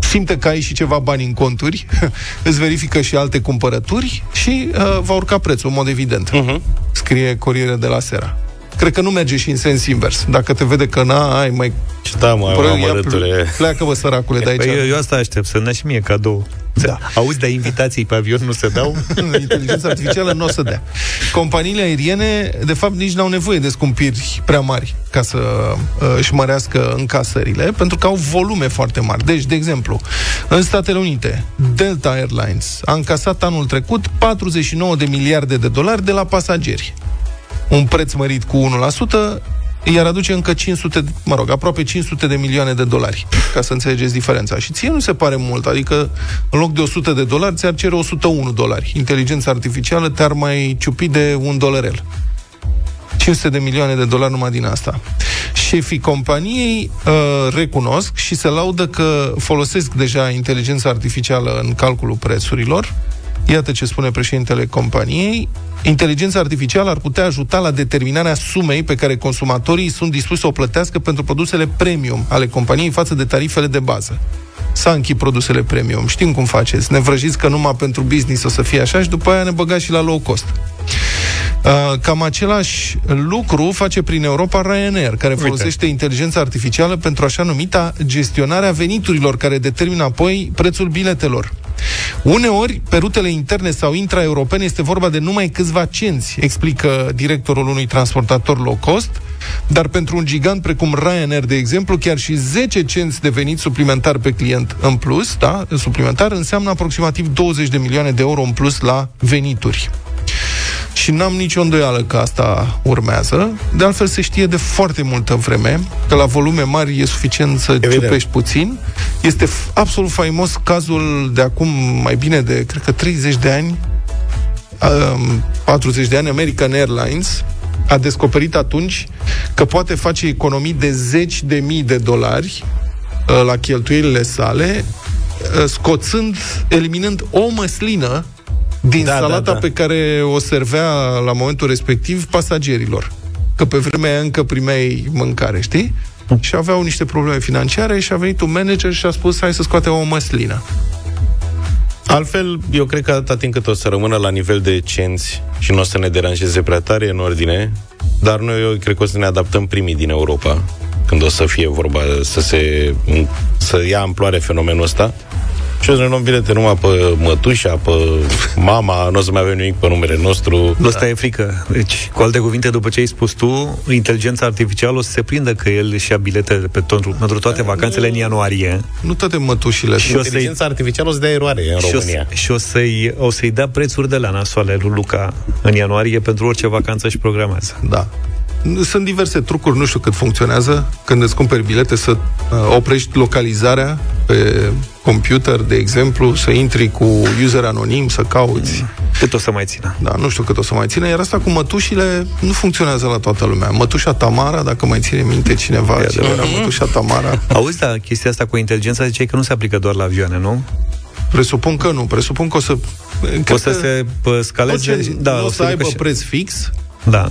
simte că ai și ceva bani în conturi, *laughs* îți verifică și alte cumpărături și uh, va urca prețul, în mod evident. Uh-huh. Scrie Corriere de la Sera. Cred că nu merge și în sens invers. Dacă te vede că na, ai mai... Da, mă, Pără, am ia alăture. ple- Pleacă, bă, săracule, de aici. Păi, eu, eu asta aștept, să-mi dea și mie cadou. Da. Auzi, de invitații pe avion nu se dau? *laughs* Inteligența artificială nu o să dea. Companiile aeriene, de fapt, nici n-au nevoie de scumpiri prea mari ca să uh, își mărească încasările, pentru că au volume foarte mari. Deci, de exemplu, în Statele Unite, Delta Airlines a încasat anul trecut 49 de miliarde de dolari de la pasageri. Un preț mărit cu 1%, iar aduce încă 500, de- mă rog, aproape 500 de milioane de dolari, ca să înțelegeți diferența. Și ție nu se pare mult, adică în loc de 100 de dolari, ți-ar cere 101 dolari. Inteligența artificială te-ar mai ciupi de un dolarel. 500 de milioane de dolari numai din asta. Șefii companiei uh, recunosc și se laudă că folosesc deja inteligența artificială în calculul prețurilor. Iată ce spune președintele companiei. Inteligența artificială ar putea ajuta la determinarea sumei pe care consumatorii sunt dispuși să o plătească pentru produsele premium ale companiei față de tarifele de bază. S-a închid produsele premium. Știm cum faceți. Ne vrăjiți că numai pentru business o să fie așa și după aia ne băgați și la low cost. Uh, Cam același lucru face prin Europa Ryanair, care Uite. folosește inteligența artificială pentru așa numita gestionarea veniturilor, care determină apoi prețul biletelor. Uneori, pe rutele interne sau intraeuropene este vorba de numai câțiva cenți, explică directorul unui transportator low cost, dar pentru un gigant precum Ryanair, de exemplu, chiar și 10 cenți de venit suplimentar pe client în plus, da, suplimentar, înseamnă aproximativ 20 de milioane de euro în plus la venituri. Și n-am nicio îndoială că asta urmează. De altfel se știe de foarte multă vreme că la volume mari e suficient să Evident. ciupești puțin. Este f- absolut faimos cazul de acum mai bine de, cred că 30 de ani, um, 40 de ani, American Airlines a descoperit atunci că poate face economii de zeci de mii de dolari uh, la cheltuielile sale, uh, scoțând, eliminând o măslină din Da, da, da, salata da. pe care o servea la momentul respectiv pasagerilor. Că pe vremea aia încă primeai mâncare, știi? Și aveau niște probleme financiare și a venit un manager și a spus hai să scoatem o măslină. Altfel, eu cred că atâta timp cât o să rămână la nivel de cenți și nu o să ne deranjeze prea tare, e în ordine, dar noi eu cred că o să ne adaptăm primii din Europa când o să fie vorba să se să ia amploare fenomenul ăsta. Și o să ne luăm bilete numai pe mătușa, pe mama, nu o să mai avem nimic pe numele nostru. Da. Asta e frică. Deci, cu alte cuvinte, după ce ai spus tu, inteligența artificială o să se prindă că el își ia bilete pe pentru, pentru toate vacanțele în ianuarie. Nu toate mătușile. Și o să-i, Inteligența artificială o să dea eroare în și o, România. să- și o să-i, o să-i dea prețuri de la nasoale lui Luca în ianuarie pentru orice vacanță și programează. Da. Sunt diverse trucuri, nu știu cât funcționează, când îți cumperi bilete, să uh, oprești localizarea pe computer, de exemplu, să intri cu user anonim, să cauți. Cât o să mai țină? Da, nu știu cât o să mai ține, iar asta cu mătușile nu funcționează la toată lumea. Mătușa Tamara, dacă mai ține minte cineva ce era mătușa Tamara, Auzi, da, chestia asta cu inteligența ziceai că nu se aplică doar la avioane, nu? presupun că nu, presupun că o să... o să se pă, scaleze... Orice, da, nu o să ducă aibă și- preț fix, Da.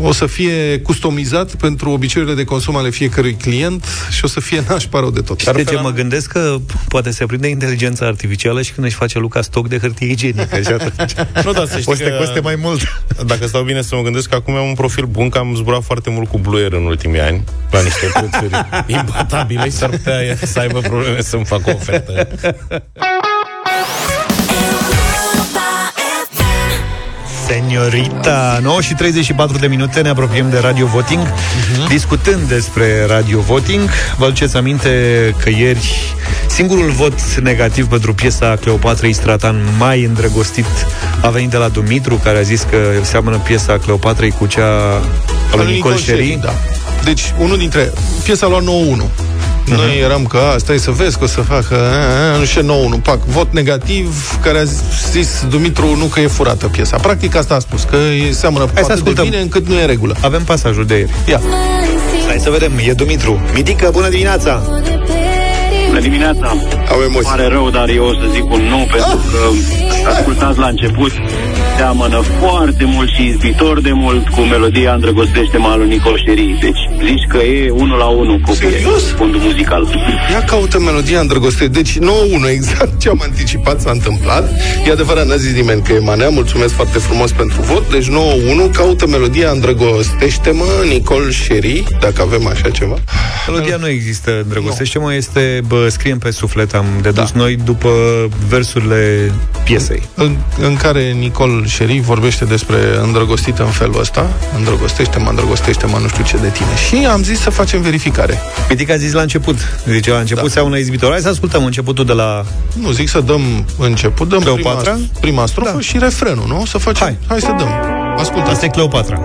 O să fie customizat pentru obiceiurile de consum ale fiecărui client și o să fie *laughs* nașpa rău de tot. Știi ce mă gândesc? Că poate se prinde inteligența artificială și când își face Luca stoc de hârtie igienică și atunci Nu, dar să știi o să te că- coste mai mult. Dacă stau bine să mă gândesc că acum am un profil bun, că am zburat foarte mult cu Blue Air în ultimii ani, la niște prețuri *laughs* imbatabile și s-ar putea să aibă probleme să-mi facă o ofertă. *laughs* Seniorita 9 și 34 de minute ne apropiem de Radio Voting uh-huh. Discutând despre Radio Voting Vă aduceți aminte că ieri Singurul vot negativ pentru piesa Cleopatrei Stratan mai îndrăgostit a venit de la Dumitru, care a zis că seamănă piesa Cleopatrei cu cea a lui Nicol Șeri. da. Deci, unul dintre... Piesa lua 9-1. Mhm. Noi eram că, a, stai să vezi că o să facă, a, a, nu știu, 9-1, pac, vot negativ, care a zis Dumitru nu că e furată piesa. Practic asta a spus, că e seamănă Hai să atât de ascultăm. bine încât nu e în regulă. Avem pasajul de ieri. Ia. Hai să vedem, e Dumitru. Mitică, bună dimineața! Bună dimineața! Au emoții. Pare rău, dar eu o să zic un nu, pentru că ascultați la început, seamănă foarte mult și izbitor de mult cu melodia Îndrăgostește-mă lui Nicol Șerii. Deci zici că e unul la unul cu fundul muzical. Ia caută melodia îndrăgostire. Deci 9-1, exact ce am anticipat s-a întâmplat. E adevărat, n-a zis nimeni că e manea. Mulțumesc foarte frumos pentru vot. Deci 9-1, caută melodia îndrăgostește-mă, Nicol Șeri, dacă avem așa ceva. Melodia nu există, îndrăgostește-mă, este, bă, scriem pe suflet, am dedus da. noi după versurile piesei. În, în care Nicol Șeri vorbește despre îndrăgostită în felul ăsta. Îndrăgostește-mă, îndrăgostește-mă, nu știu ce de tine. Și am zis să facem verificare. Mitic a zis la început. Zice, la început da. seamănă izbitor. Hai să ascultăm începutul de la... Nu, zic să dăm început, dăm Cleopatra? prima, prima strofă da. și refrenul, nu? Să facem. Hai, Hai să dăm. Ascultă. Asta e Cleopatra.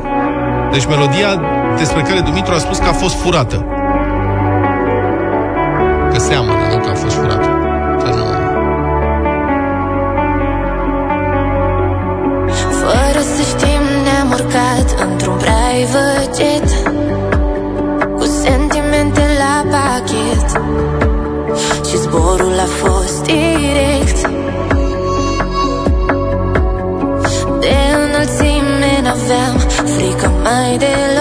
Deci melodia despre care Dumitru a spus că a fost furată. Și zborul a fost direct. De înălțime n-aveam frică mai deloc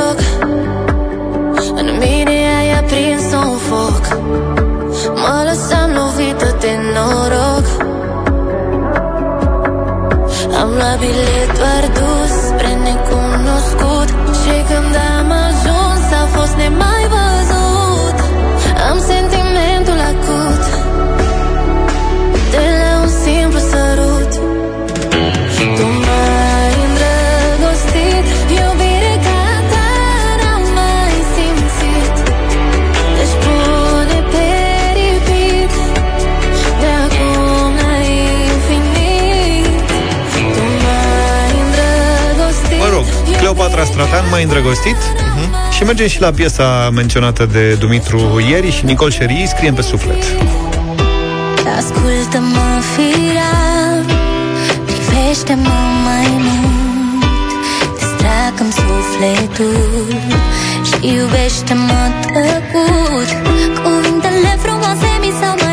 îndrăgostit uh-huh. și mergem și la piesa menționată de Dumitru ieri și Nicol Șerii, scriem pe suflet. Ascultă-mă, firea Privește-mă mai mult Distracă-mi sufletul Și iubește-mă tăcut Cuvintele frumoase mi s-au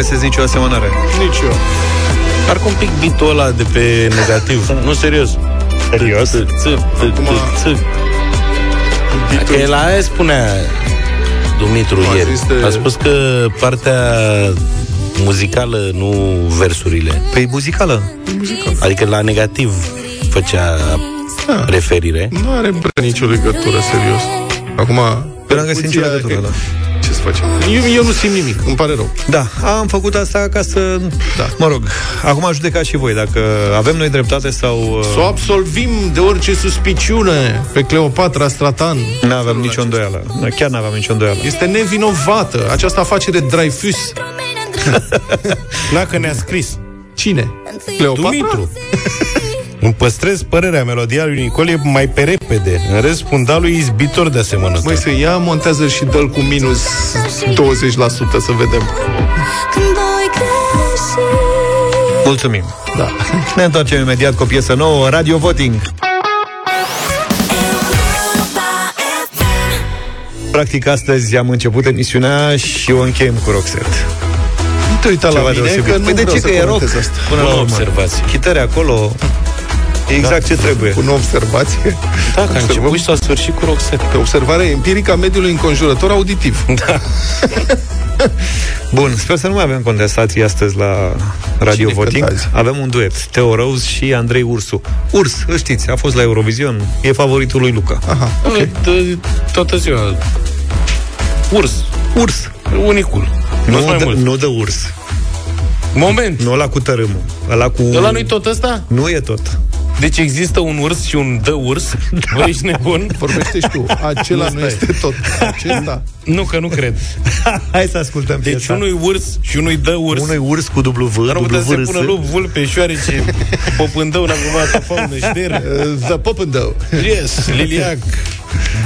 găsesc nicio asemănare. Nici eu. Parcă un pic bitul ăla de pe negativ. *laughs* nu, serios. Serios? Că el la aia spunea Dumitru A ieri. zis de- A spus că partea muzicală, nu versurile. Păi muzicală. Adică la negativ făcea Da. referire. Nu are prea nicio legătură, serios. Acum... Eu n-am găsit nicio percuția legătură, că- da. Ce să facem? Eu, eu nu simt nimic, îmi pare rău. Da, am făcut asta ca să... Da. Mă rog, acum judecați și voi dacă avem noi dreptate sau... uh, Să o absolvim de orice suspiciune pe Cleopatra Stratan. Nu aveam nicio îndoială. Chiar nu aveam nicio îndoială. Este nevinovată. Această afacere Dreyfus. Dacă ne-a scris. Cine? Cleopatra? Dumitru. *laughs* Îmi păstrez părerea, melodia lui Nicole e mai pe repede. În rest, fundalul e izbitor de asemănătate. Măi, să ia, montează și dă cu minus 20% să vedem. Când voi greși Mulțumim. Da. Ne întoarcem imediat cu o piesă nouă, Radio Voting. Practic, astăzi am început emisiunea și o încheiem cu Roxette. te uita la Ceva mine, deosebit. că nu păi de vreau ce să că e rock? comentez asta. Până la Bună urmă. observație. Chitări acolo, e exact ce trebuie. Cu o observație. Da, că a început și s-a sfârșit cu Roxette. Observare empirică a mediului înconjurător auditiv. Da. *laughs* Bun, sper să nu mai avem contestații astăzi la Radio Cine Voting. cântă azi? Avem un duet, Teo Rose și Andrei Ursu. Urs, îl știți, a fost la Eurovision, e favoritul lui Luca. Aha, ok. De, toată ziua. Urs. Urs. Unicul. Nu Nu, mai de, mult. nu de urs. Moment. Nu ăla cu tărâmul. Ăla cu... Ăla nu-i tot ăsta? Nu e tot. Deci există un urs și un dă urs? *laughs* Bă, ești nebun? Vorbește și tu. *laughs* Acela Nu, nu stai. este tot. Acesta. Nu, că nu cred. *laughs* Hai să ascultăm Deci piesa. unui urs și unui dă urs. Unui urs cu dublu V, Dar nu dublu putea să V, se pună lup, vulpe, șoarece, popândău, n-am cumva, faună, șter. The Popândău. Yes, liliac,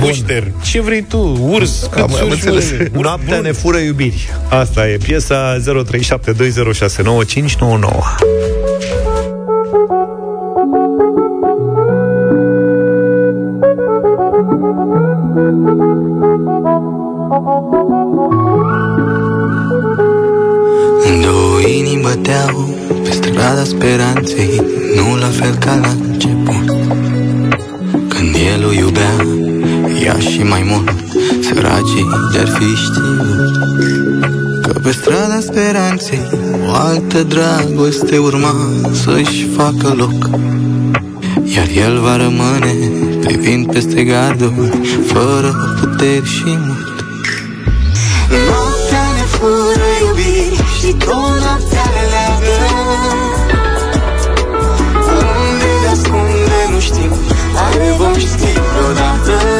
gușter. Ce vrei tu? Urs? Cât Am- am surși, înțeles. mă? Noaptea ne fură iubiri. Asta e piesa 0372069599. Două inimi băteau pe strada speranței Nu la fel ca la început. Când el o iubea, ea și mai mult Săracii de-ar fi știut Că pe strada speranței O altă dragoste urma să-și facă loc. Iar el va rămâne privind peste garduri Fără puteri și mult Noaptea ne fură iubiri și tot noaptea ne leagă. Unde ne ascunde nu știm, are vom ști vreodată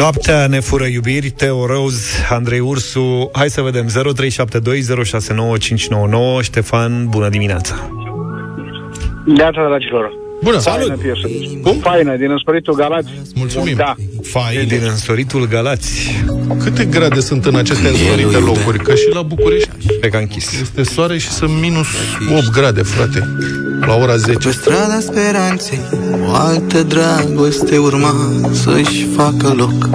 Noaptea ne fură iubiri, Teo Rose, Andrei Ursu. Hai să vedem, 0372069599. Ștefan, bună dimineața! Neața, dragilor. Bună, Faină salut! piesă. Cum? Faină, din înspăritul Galați. Mulțumim. Da. Fain. Din însoritul Galați. Câte grade sunt în aceste însorite locuri? Că și la București Pe ca închis. este soare și sunt minus 8 grade, frate. La ora 10. Pe strada speranței O altă dragoste urma Să-și facă loc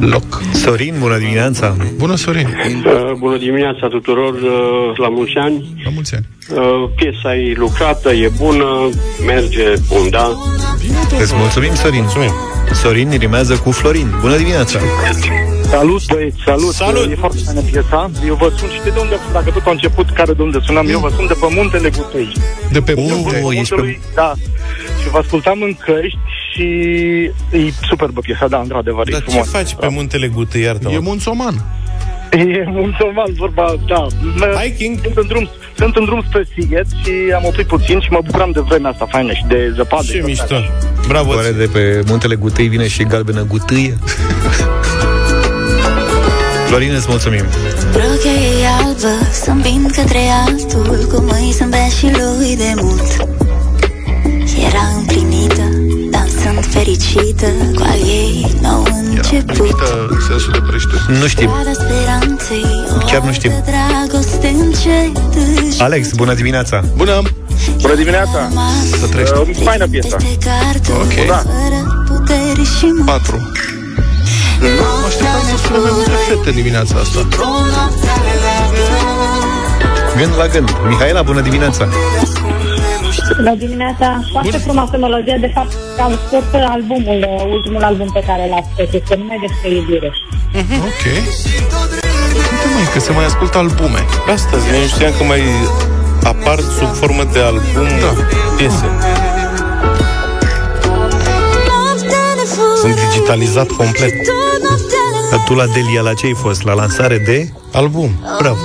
Loc. Sorin, bună dimineața! Bună, Sorin! Uh, Bună dimineața tuturor, uh, la mulți ani. La mulți ani. Uh, Piesa e lucrată, e bună, merge bun, da? Îți mulțumim, Sorin. Mulțumim. Sorin rimează cu Florin. Bună dimineața! Salut, băieți, salut. Salut. E foarte faină piesa. Eu vă sun, știi de unde, dacă tot a început, care de unde sunam, eu vă sun de pe muntele Gutei. De pe munte? ești pe- Da. Și vă ascultam în căști și e superbă piesa, da, într-adevăr, Dar e ce frumos. faci pe muntele Gută, iartă E munțoman. E mulțumesc, vorba, da. Hiking? Sunt în drum, sunt în drum spre Sighet și am oprit puțin și mă bucuram de vremea asta faină și de zăpadă. Ce și tot mișto. așa. Bravo. Oare de pe muntele Gutei vine și galbenă gutâie? *laughs* Florin, îți mulțumim. Rochia ei albă să îmbin către altul Cu mâini să bea și lui de mult Era împlinită, dansând fericită Cu al ei nou început în sensul de prăjituri. Nu știm. Strada speranței, o Chiar nu știm. altă dragoste încet își Alex, bună dimineața! Bună! Bună dimineața! Să trăiești. Uh, faină piesa. Ok. Da. fără putere și mâini 4. Mă așteptam să sună mai multe fete dimineața asta. Gând la gând. Mihaela, bună dimineața! Bună dimineața! Foarte frumoasă melodie. De fapt, am scos albumul, uh, ultimul album pe care l-a scos. Este numai despre iubire. Ok. Uite mai că se mai ascultă albume. Asta zic, eu știam că mai apar sub formă de album da. piese. Sunt digitalizat complet. Dar tu la Delia, la ce ai fost? La lansare de? Album. Bravo.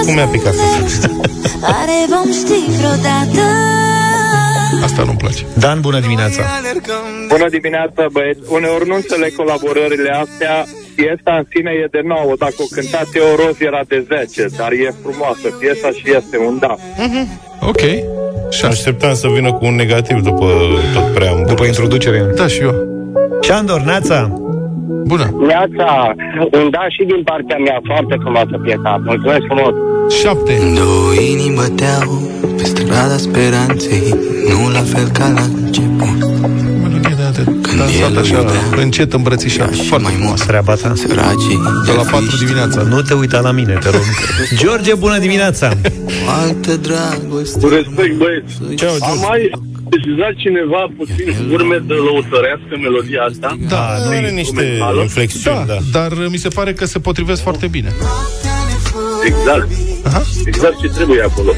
Acum mi-a picat. Care vom ști vreodată Asta nu-mi place. Dan, bună dimineața! Bună dimineața, băieți. Uneori nu înțeleg colaborările astea. Piesa în sine e de 9. Dacă o cântați eu roz era de 10. Dar e frumoasă piesa și este un da. Ok. Și așteptam să vină cu un negativ după tot preambul. După introducere. Da, și eu. Șandor, Neața! Bună! Neața, un da și din partea mea, foarte frumoasă piesa. Mulțumesc frumos! 7. Două inimi băteau pe strada speranței Nu la fel ca la început Melodie de de dansat așa, încet îmbrățișat. Foarte frumoasă. Treaba ta. Săracii De la 4 dimineața. Nu te uita la mine, te rog. *laughs* George, bună dimineața! O altă dragoste Cu respect, băieți. Ceau, Am mai sesizat cineva puțin urme de lăutărească melodia asta? Da, Nu are niște inflexiuni, da, da. dar uh, mi se pare că se potrivesc foarte bine. Exact. Aha. Exact ce trebuie acolo.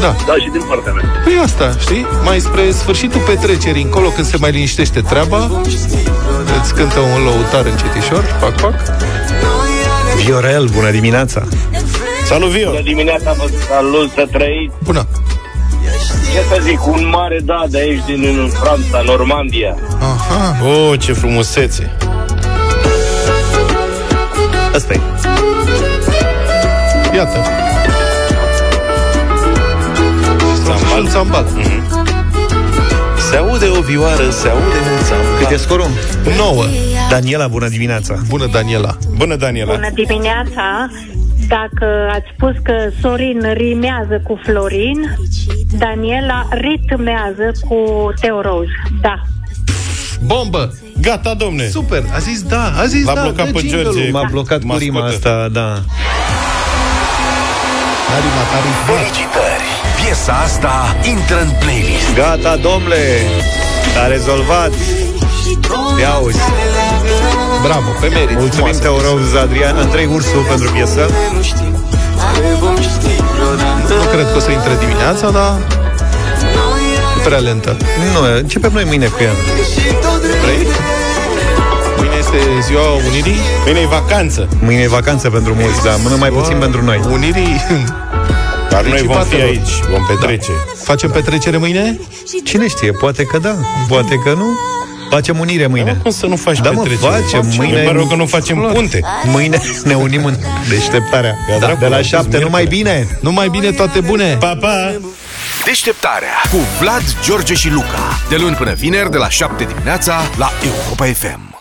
Da. Da, și din partea mea. Păi asta, știi? Mai spre sfârșitul petrecerii, încolo, când se mai liniștește treaba, îți cântă un lăutar încetișor, pac, pac. Viorel, bună dimineața! Salut, Vio! Bună dimineața, vă salut să trăiți. Bună! Ce să zic, un mare da de aici din în Franța, Normandia. Aha. Oh, ce frumusețe! Asta e. Iată. Sambal. Un sambal. Se aude o vioară, se aude un sambal. Cât e scorul? 9. Daniela, bună dimineața! Bună, Daniela. Bună, Daniela! Bună dimineața! Dacă ați spus că Sorin rimează cu Florin, Daniela ritmează cu Teoroz. Da. Bombă! Gata, domne! Super! A zis da, a zis L-a da. blocat dă pe jingle-ul. George. M-a blocat cu rima Mascotă. asta, da. N-a rimat, a rimat. Felicitări! Piesa asta intră în playlist. Gata, domnule! S-a rezolvat! Ia auzi! Bravo, pe merit. Mulțumim, Frumoasă Teoroz Adrian, Andrei Ursu pentru piesă. Nu cred că o să intre dimineața, dar e prea lentă. Nu, începem noi mâine cu ea. Vrei? Mâine este ziua Unirii? Mâine e vacanță. Mâine e vacanță pentru mulți, dar mână mai puțin pentru noi. Unirii... Dar noi vom fi Principatelor. aici, vom petrece. Facem petrecere mâine? Cine știe, poate că da, poate că nu. Facem unire mâine. Da, cum să nu faci Da, mă, petrecere? facem. Mâine- Mă rog că nu facem punte. Mâine ne unim în deșteptarea. Ia Da, dracu, de la la șapte, miercuri. numai bine! Numai bine, toate bune! Pa, pa! Deșteptarea cu Vlad, George și Luca. De luni până vineri, de la 7 dimineața, la Europa FM.